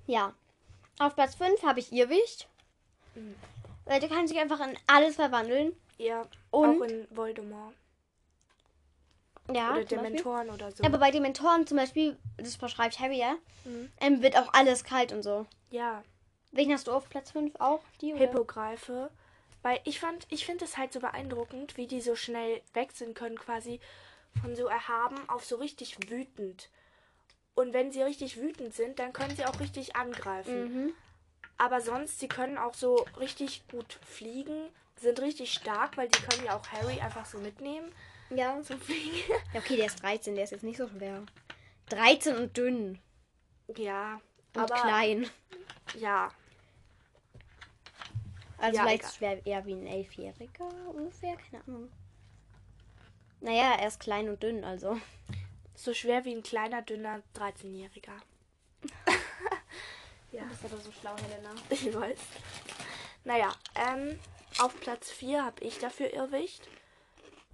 Ja. Auf Platz 5 habe ich Irrwicht. Mhm. Weil der kann sich einfach in alles verwandeln. Ja, Und? auch in Voldemort. Ja, oder Beispiel. Dementoren oder so. Aber bei Dementoren zum Beispiel, das beschreibt Harry ja, Mhm. ähm, wird auch alles kalt und so. ja, Welchen hast du auf Platz 5 auch? Die? Hippogreife. Weil ich fand, ich finde es halt so beeindruckend, wie die so schnell wechseln können, quasi von so erhaben auf so richtig wütend. Und wenn sie richtig wütend sind, dann können sie auch richtig angreifen. Mhm. Aber sonst, sie können auch so richtig gut fliegen, sind richtig stark, weil die können ja auch Harry einfach so mitnehmen Ja. zum Fliegen. Ja, okay, der ist 13, der ist jetzt nicht so schwer. 13 und dünn ja, und aber klein. ja, Also Ja, vielleicht schwer eher wie ein Elfjähriger ungefähr, keine Ahnung. Naja, er ist klein und dünn, also. so schwer wie ein kleiner, dünner 13-Jähriger. Ja. bist aber so schlau, Helena. Ich weiß. Naja, ähm, auf Platz 4 habe ich dafür Irrwicht.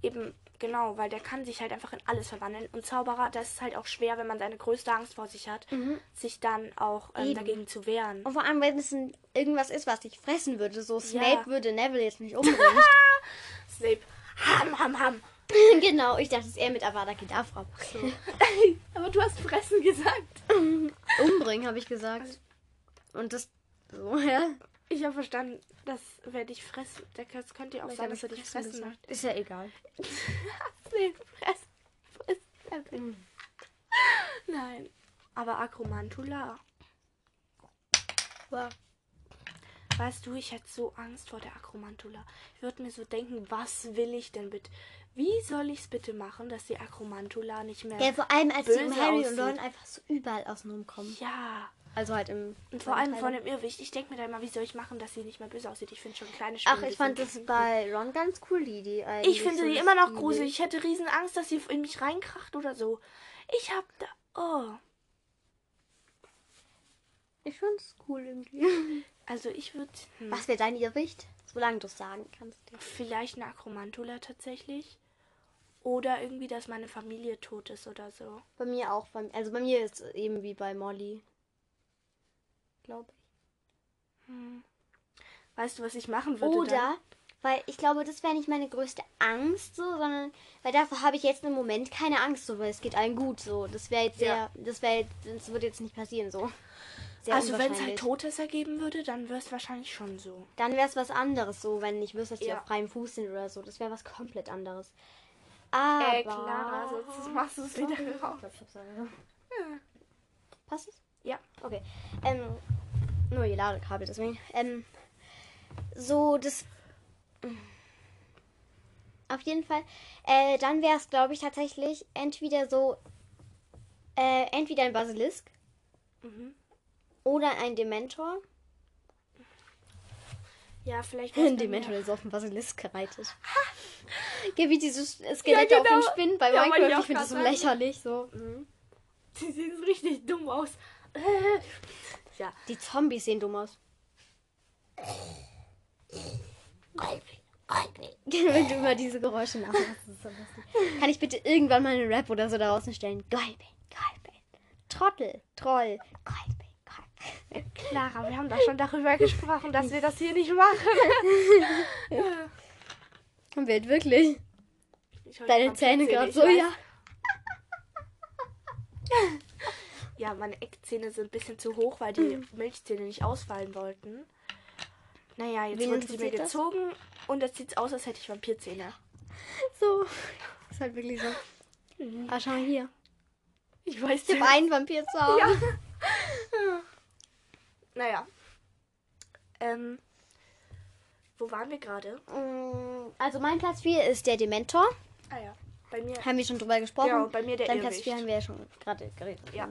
Eben, genau, weil der kann sich halt einfach in alles verwandeln. Und Zauberer, das ist halt auch schwer, wenn man seine größte Angst vor sich hat, sich dann auch ähm, dagegen zu wehren. Und vor allem, wenn es ein, irgendwas ist, was dich fressen würde, so Snape Ja. würde Neville jetzt nicht umbringen. Snape, ham, ham, ham. genau, ich dachte, es ist eher mit Avada Kedavra. So. Aber du hast fressen gesagt. Umbringen, habe ich gesagt. Und das so, ja. Ich habe verstanden, dass wer dich fressen, das könnte ja auch Ich sein, dass er dich fressen gesagt. Ist ja egal. Snape, fressen. Friss. Mhm. Nein. Aber Akromantula. Wow. Weißt du, ich hätte so Angst vor der Akromantula. Ich würde mir so denken, was will ich denn bitte? Wie soll ich es bitte machen, dass die Akromantula nicht mehr. Ja, vor allem als die im böse Harry und aussieht. Ron einfach so überall außen rumkommen. Ja. Also halt im. Und vor allem von dem Irrwicht. Ich denke mir da immer, wie soll ich machen, dass sie nicht mehr böse aussieht? Ich finde schon kleine Ach, Spinnen, ich die fand das bei Ron ganz cool, die, die eigentlich. Ich finde so sie das immer noch gruselig. Ich hätte riesen Angst, dass sie in mich reinkracht oder so. Ich hab da. Oh. Ich fand's cool irgendwie. Also ich würde. Hm, Was wäre dein Irrwicht? Solange du es sagen kannst. vielleicht eine Akromantula tatsächlich. Oder irgendwie, dass meine Familie tot ist oder so. Bei mir auch. Bei, also bei mir ist es eben wie bei Molly. Glaube ich. Hm. Weißt du, was ich machen würde? Oder, Dann? weil ich glaube, das wäre nicht meine größte Angst, so, sondern, weil dafür habe ich jetzt im Moment keine Angst, so, weil es geht allen gut, so. Das wäre jetzt sehr, Ja. das wäre jetzt, das wird jetzt nicht passieren, so. Sehr Also wenn es halt unwahrscheinlich. Todesser geben würde, dann wäre es wahrscheinlich schon so. Dann wäre es was anderes, so, wenn ich wüsste, dass die Ja. auf freiem Fuß sind oder so. Das wäre was komplett anderes. Aber. Äh, Clara, sonst machst du es wieder Ich raus. ich hab's sagen. Passt es? Ja. Okay. Ähm, nur ihr Ladekabel, deswegen. Ähm, so, das. Auf jeden Fall. Äh, dann wäre es, glaube ich, tatsächlich entweder so. Äh, entweder ein Basilisk Mhm. oder ein Dementor. Ja, vielleicht. mir- der so auf dem Basilisk gereitet. Geh wie diese Skelette Ja, auf den genau. Spinnen bei Ja, Minecraft. Ich finde das so lächerlich. So. Die sehen richtig dumm aus. Ja. Die Zombies sehen dumm aus. Wenn du immer diese Geräusche nachmachst, ist so. Kann ich bitte irgendwann mal einen Rap oder so daraus stellen? Golbin, Golbin. Trottel, Troll, Golbin. Clara, wir haben doch schon darüber gesprochen, dass wir das hier nicht machen. Und wird wirklich. Deine Zähne gerade so, weiß. ja. Ja, meine Eckzähne sind ein bisschen zu hoch, weil die Milchzähne nicht ausfallen wollten. Naja, jetzt Wen wurden sie mir interessiert das? gezogen und jetzt sieht's aus, als hätte ich Vampirzähne. So. Ist halt wirklich so. Ah, schau mal hier. Ich weiß Ich habe einen Vampir zu Hause. Ja. Naja. Ähm. Wo waren wir gerade? Mm, Also mein Platz 4 ist der Dementor. Ah ja. Bei mir. Haben wir schon drüber gesprochen. Ja, bei mir der Dein Platz Irrwicht. 4 haben wir ja schon gerade geredet. Ja.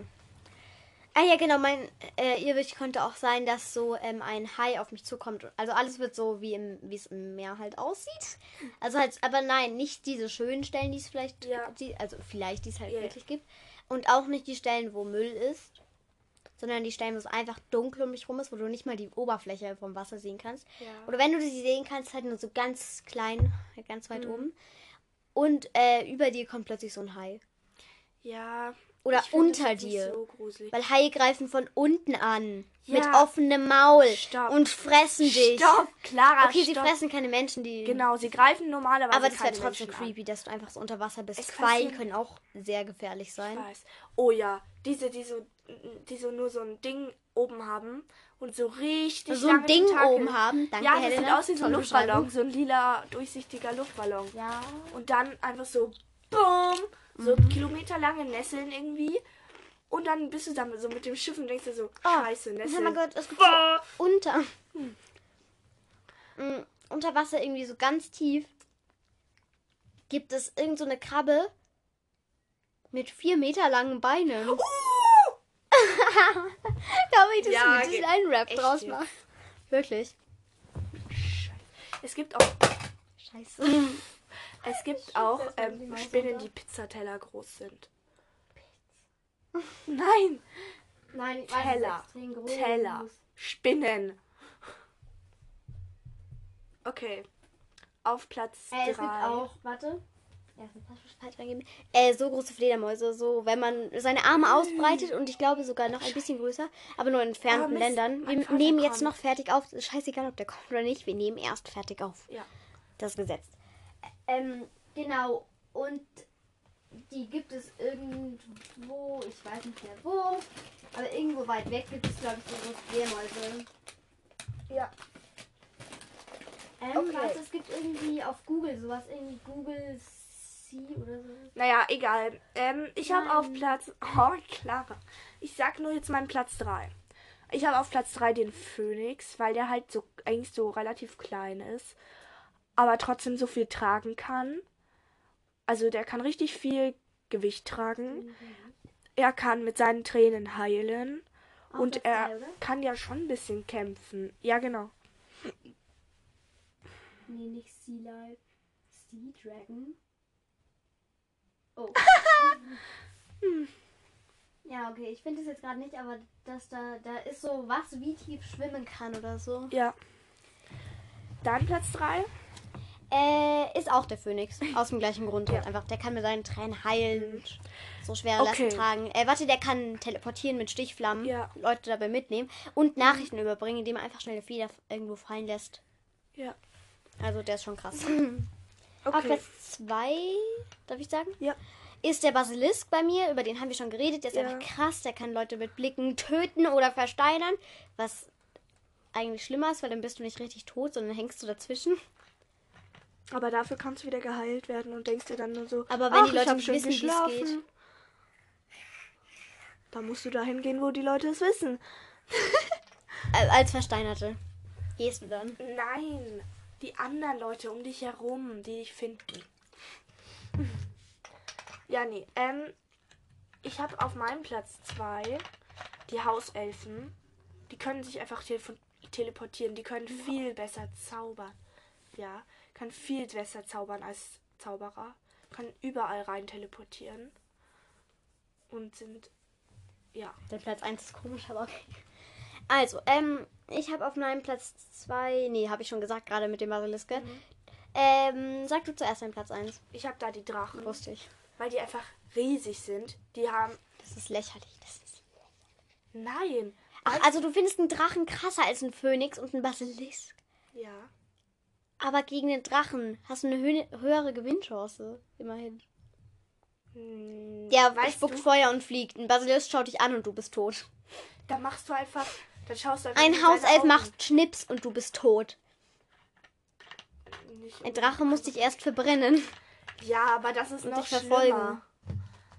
Ah ja, genau, mein äh, Irrwicht könnte auch sein, dass so ähm, ein Hai auf mich zukommt. Also alles wird so, wie im, es im Meer halt aussieht. Also halt, aber nein, nicht diese schönen Stellen, die es vielleicht, Ja. die, also vielleicht, die es halt Ja. wirklich gibt. Und auch nicht die Stellen, wo Müll ist. Sondern die Stellen, wo es einfach dunkel um dich rum ist, wo du nicht mal die Oberfläche vom Wasser sehen kannst. Ja. Oder wenn du sie sehen kannst, halt nur so ganz klein, ganz Mhm. weit oben. Und äh, über dir kommt plötzlich so ein Hai. Ja. Oder unter dir. So gruselig. Weil Haie greifen von unten an. Mit Ja. offenem Maul. Stopp. Und fressen dich. Stopp, Clara, Okay, sie stopp. fressen keine Menschen, die. Genau, sie greifen normalerweise Aber das wäre trotzdem Menschen an. creepy, dass du einfach so unter Wasser bist. Es Quallen können auch sehr gefährlich sein. Ich weiß. Oh ja, diese, die so, die so nur so ein Ding oben haben und so richtig So ein Ding Tentakel. oben haben. Danke, ja, das Helena. sieht aus wie so ein Luftballon, so ein lila, durchsichtiger Luftballon. Ja. Und dann einfach so, boom, so Mhm. kilometerlange Nesseln irgendwie. Und dann bist du dann so mit dem Schiff und denkst dir so, Oh, scheiße, Oh Nesseln. mein Gott, es gibt Boah. so unter. Mm, unter Wasser irgendwie so ganz tief gibt es irgend so eine Krabbe mit vier Meter langen Beinen. Uh, Glaube ich, dass Ja, mit einen Rap draus jetzt. machst. Wirklich. es gibt auch, Scheiße. es gibt auch das ähm, Spinnen, da. die Pizzateller groß sind. Nein, Nein, ich Teller. Teller. Spinnen. Okay. Auf Platz Äh, es gibt auch, warte. Ja. Äh, so große Fledermäuse, so wenn man seine Arme ausbreitet und ich glaube sogar noch ein bisschen größer, aber nur in entfernten Ländern. Wir nehmen jetzt noch fertig auf. Ist Scheißegal, ob der kommt oder nicht. Wir nehmen erst fertig auf. Ja. Das Gesetz. Ähm, genau. Und die gibt es irgendwo, ich weiß nicht mehr wo, aber irgendwo weit weg gibt es, glaube ich, so große Fledermäuse. Ja. Ähm, Okay. warte, es gibt irgendwie auf Google sowas, irgendwie Google C oder so. Naja, egal. Ähm, ich habe auf. Platz. Oh, Clara. Ich sag nur jetzt meinen Platz 3. Ich habe auf Platz 3 den Phönix, weil der halt so eigentlich so relativ klein ist, aber trotzdem so viel tragen kann. Also der kann richtig viel Gewicht tragen. Er kann mit seinen Tränen heilen. Auf und er oder? kann ja schon ein bisschen kämpfen. Ja, genau. Nee, nicht Sea Life. Sea Dragon. Oh. ja, okay, ich finde es jetzt gerade nicht, aber dass da, da ist so was, wie tief schwimmen kann oder so. Ja. Dann Platz 3. Äh, ist auch der Phönix. Aus dem gleichen Grund. Ja. Halt einfach. Der kann mit seinen Tränen heilen und so schwere Okay. Lasten tragen. Äh, warte, der kann teleportieren mit Stichflammen. Ja. Leute dabei mitnehmen. Und Nachrichten überbringen, indem er einfach schnell eine Feder irgendwo fallen lässt. Ja. Also der ist schon krass. Auf Okay. Platz 2, darf ich sagen? Ja. Ist der Basilisk bei mir, über den haben wir schon geredet. Der ist Ja. einfach krass, der kann Leute mit Blicken töten oder versteinern. Was eigentlich schlimmer ist, weil dann bist du nicht richtig tot, sondern hängst du dazwischen. Aber dafür kannst du wieder geheilt werden und denkst dir dann nur so, Aber wenn die "Ach, Leute nicht wissen, wie es geht. Da musst du dahin gehen, wo die Leute es wissen. Als Versteinerte. Gehst du dann? Nein, die anderen Leute um dich herum, die dich finden. Ja, nee. Ähm, ich habe auf meinem Platz zwei die Hauselfen. Die können sich einfach teleportieren. Die können viel besser zaubern. Ja, können viel besser zaubern als Zauberer. Können überall rein teleportieren. Und sind, ja. Der Platz 1 ist komisch, aber okay. Also, ähm, ich habe auf meinem Platz 2, nee, habe ich schon gesagt, gerade mit dem Basiliske. Ähm, sag du zuerst deinen Platz 1. Ich habe da die Drachen, Wusste ich. weil die einfach riesig sind. Die haben, Das ist lächerlich. Das ist nein, Ach, also du findest einen Drachen krasser als einen Phönix und einen Basilisk. ja. Aber gegen den Drachen hast du eine hö höhere Gewinnchance. Immerhin. Hm, Der spuckt du, Feuer und fliegt. Ein Basilisk schaut dich an und du bist tot. da machst du einfach, dann schaust du einfach Ein Hauself macht Schnips und du bist tot. Nicht Ein Drache muss dich erst verbrennen. Ja, aber das ist und noch schlimmer.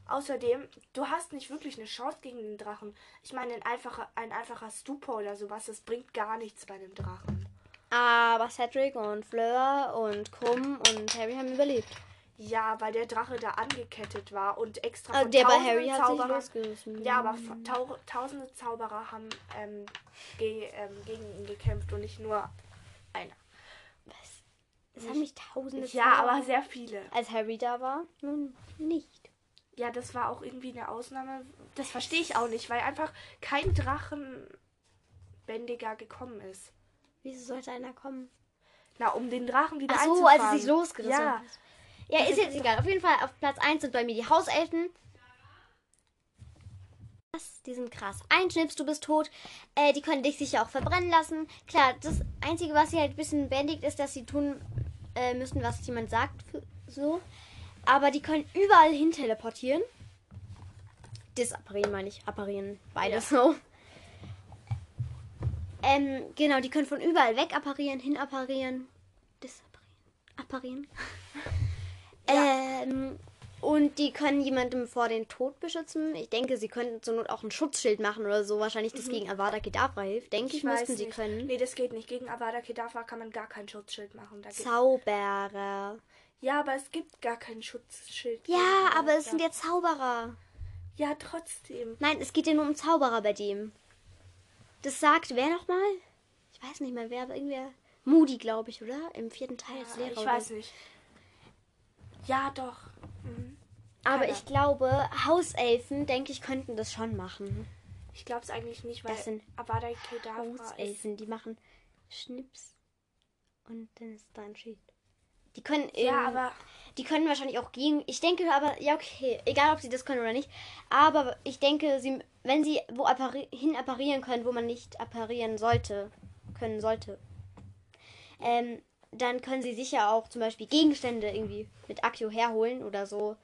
Außerdem, du hast nicht wirklich eine Chance gegen den Drachen. Ich meine, ein einfacher, ein einfacher Stupor oder sowas, das bringt gar nichts bei einem Drachen. Aber Cedric und Fleur und Krumm und Harry haben überlebt. Ja, weil der Drache da angekettet war und extra Also von der bei Harry hat sich losgerissen. Ja, aber tau tausende Zauberer haben ähm, ge ähm, gegen ihn gekämpft und nicht nur einer. Es haben mich tausende Ja, Zauberer- aber sehr viele. Als Harry da war, nun nicht. Ja, das war auch irgendwie eine Ausnahme. Das verstehe ich auch nicht, weil einfach kein Drachenbändiger gekommen ist. Wieso sollte einer kommen? Na, um den Drachen wieder Ach so, als es sich losgerissen Ja, hat. Ja, ist jetzt egal. Auf jeden Fall auf Platz 1 sind bei mir die Hauselfen. Die sind krass. Ein Schnips, du bist tot. Äh, die können dich sicher auch verbrennen lassen. Klar, das Einzige, was sie halt ein bisschen bändigt, ist, dass sie tun äh, müssen, was jemand sagt. So. Aber die können überall hin teleportieren. Disapparieren meine ich. Apparieren. Beides so. Ähm, genau, die können von überall weg apparieren, hin apparieren. Disapparieren. Apparieren. Ähm, und die können jemandem vor den Tod beschützen. Ich denke, sie könnten zur Not auch ein Schutzschild machen oder so. Wahrscheinlich das gegen Avada Kedavra hilft. Denke ich, weiß müssten sie können. Nee, das geht nicht. Gegen Avada Kedavra kann man gar kein Schutzschild machen. Da Zauberer. ja, aber es gibt gar kein Schutzschild. Ja, aber es sind ja Zauberer. Ja, trotzdem. Nein, es geht ja nur um Zauberer bei dem. Das sagt wer nochmal? Ich weiß nicht mehr wer, aber irgendwer. Moody, glaube ich, oder? Im vierten Teil als Ja, Lehrer. ich weiß nicht. Ja, doch. Mhm. Aber ich glaube, Hauselfen, denke ich, könnten das schon machen. Ich glaube es eigentlich nicht, weil Das sind Avada Kedavra. Hauselfen, die machen Schnips und dann ist da ein Schild. Die können Ja, aber die können wahrscheinlich auch gegen. Ich denke aber, ja, okay, egal ob sie das können oder nicht. Aber ich denke, sie, wenn sie wo appari hin apparieren können, wo man nicht apparieren sollte, können sollte, ähm, dann können sie sicher auch zum Beispiel Gegenstände irgendwie mit Akku herholen oder so,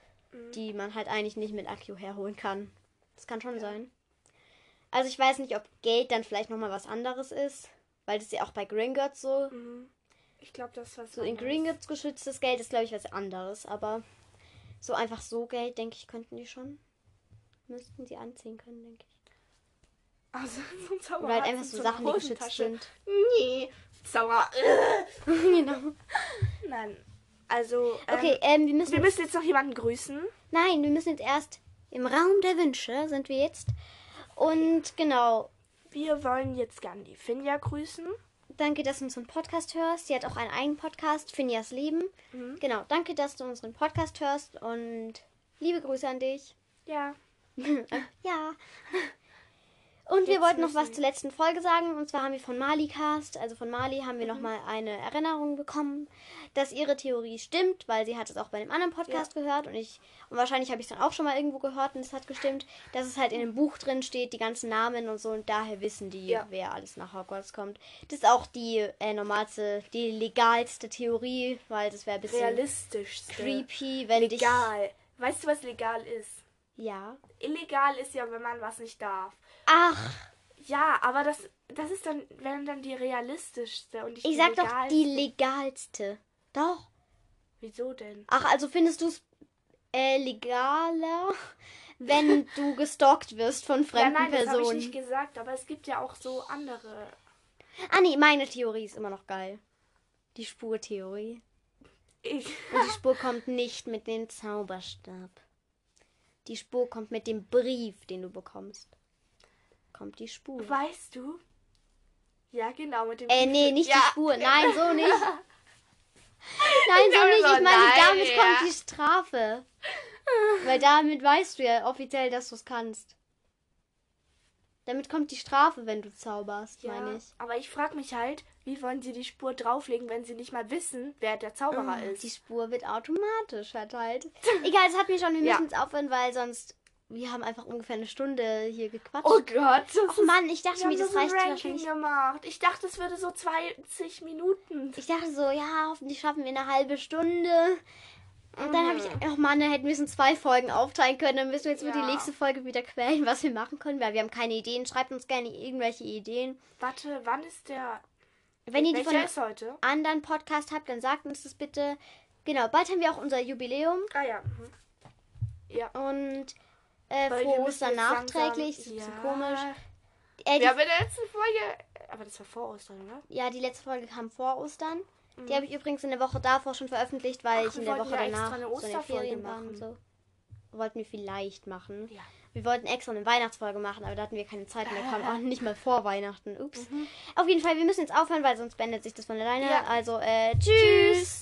die man halt eigentlich nicht mit Akku herholen kann. Das kann schon sein. Also ich weiß nicht, ob Geld dann vielleicht nochmal was anderes ist, weil das ja auch bei Gringotts so mhm. ich glaube, das ist was so in. Gringotts geschütztes Geld ist, glaube ich, was anderes. Aber so einfach so Geld, denke ich, könnten die schon. Müssten sie anziehen können, denke ich. Also, so ein Zauberer Oder halt einfach in so Sachen, die geschützt sind. Nee, Zauberer. genau. Nein. Also, ähm, Okay, ähm, wir müssen. wir müssen jetzt noch jemanden grüßen. Nein, wir müssen jetzt erst im Raum der Wünsche sind wir jetzt. Und genau, Wir wollen jetzt gern die Finja grüßen. danke, dass du unseren Podcast hörst. Sie hat auch einen eigenen Podcast, Finjas Leben. Mhm. Genau, danke, dass du unseren Podcast hörst und liebe Grüße an dich. Ja. ja. Und wir wollten noch was zur letzten Folge sagen. Und zwar haben wir von Mali Cast, also von Mali, haben wir Mhm. noch mal eine Erinnerung bekommen, dass ihre Theorie stimmt, weil sie hat es auch bei einem anderen Podcast gehört und ich und wahrscheinlich habe ich es dann auch schon mal irgendwo gehört und es hat gestimmt, dass es halt in dem Buch drin steht, die ganzen Namen und so und daher wissen die, Ja. wer alles nach Hogwarts kommt. Das ist auch die äh, normalste, die legalste Theorie, weil das wäre ein bisschen Realistisch. creepy, wenn dich Legal. Weißt du, was legal ist? ja. Illegal ist ja, wenn man was nicht darf. Ach, Ja, aber das, das ist dann, wenn dann die realistischste und ich sag doch legalste. die legalste. Doch. Wieso denn? Ach, also findest du es äh, legaler, wenn du gestalkt wirst von Ja, fremden nein, das habe ich Personen? nicht gesagt, aber es gibt ja auch so andere. ah, nee, meine Theorie ist immer noch geil. Die Spurtheorie. Ich, Und die Spur kommt nicht mit dem Zauberstab. Die Spur kommt mit dem Brief, den du bekommst. Kommt die Spur. weißt du? Ja, genau, mit dem. Äh, nee, nicht ja. die Spur. Nein, so nicht. Nein, so dachte nicht. so, Ich meine, nein, damit ja. kommt die Strafe. Weil damit weißt du ja offiziell, dass du es kannst. Damit kommt die Strafe, wenn du zauberst, Ja, meine ich. aber ich frage mich halt, wie wollen sie die Spur drauflegen, wenn sie nicht mal wissen, wer der Zauberer Ah, ist? Die Spur wird automatisch verteilt. Egal, es hat mir schon, wir Ja. müssen jetzt aufhören, weil sonst. Wir haben einfach ungefähr eine Stunde hier gequatscht. Oh Gott, Och Mann, ich dachte mir, das reicht Ranking wahrscheinlich. gemacht. Ich dachte, es würde so 20 Minuten. Ich dachte so, ja, hoffentlich schaffen wir eine halbe Stunde. Und dann habe ich, oh Mann, da hätten wir es in zwei Folgen aufteilen können. Dann müssen wir jetzt für Ja. die nächste Folge wieder quälen, was wir machen können, weil wir haben keine Ideen. Schreibt uns gerne irgendwelche Ideen. Warte, wann ist der. Wenn ihr die von heute? anderen Podcast habt, dann sagt uns das bitte. Genau, bald haben wir auch unser Jubiläum. Ah ja. Mhm. Ja. Und äh, Weil wir frohe müssen Ostern jetzt nachträglich. langsam- Das ist ein bisschen Ja. komisch. Äh, die, Wir haben in der letzten Folge. Aber das war vor Ostern, oder? ja, die letzte Folge kam vor Ostern. Die habe ich übrigens in der Woche davor schon veröffentlicht, weil Mhm. Ach, ich in der Woche ja extra danach eine so in Ferien war und so. Wollten wir vielleicht machen. Ja. Wir wollten extra eine Weihnachtsfolge machen, aber da hatten wir keine Zeit und der kam auch nicht mal vor Weihnachten. Ups. Mhm. Auf jeden Fall, wir müssen jetzt aufhören, weil sonst beendet sich das von alleine. Ja. Also, äh, tschüss.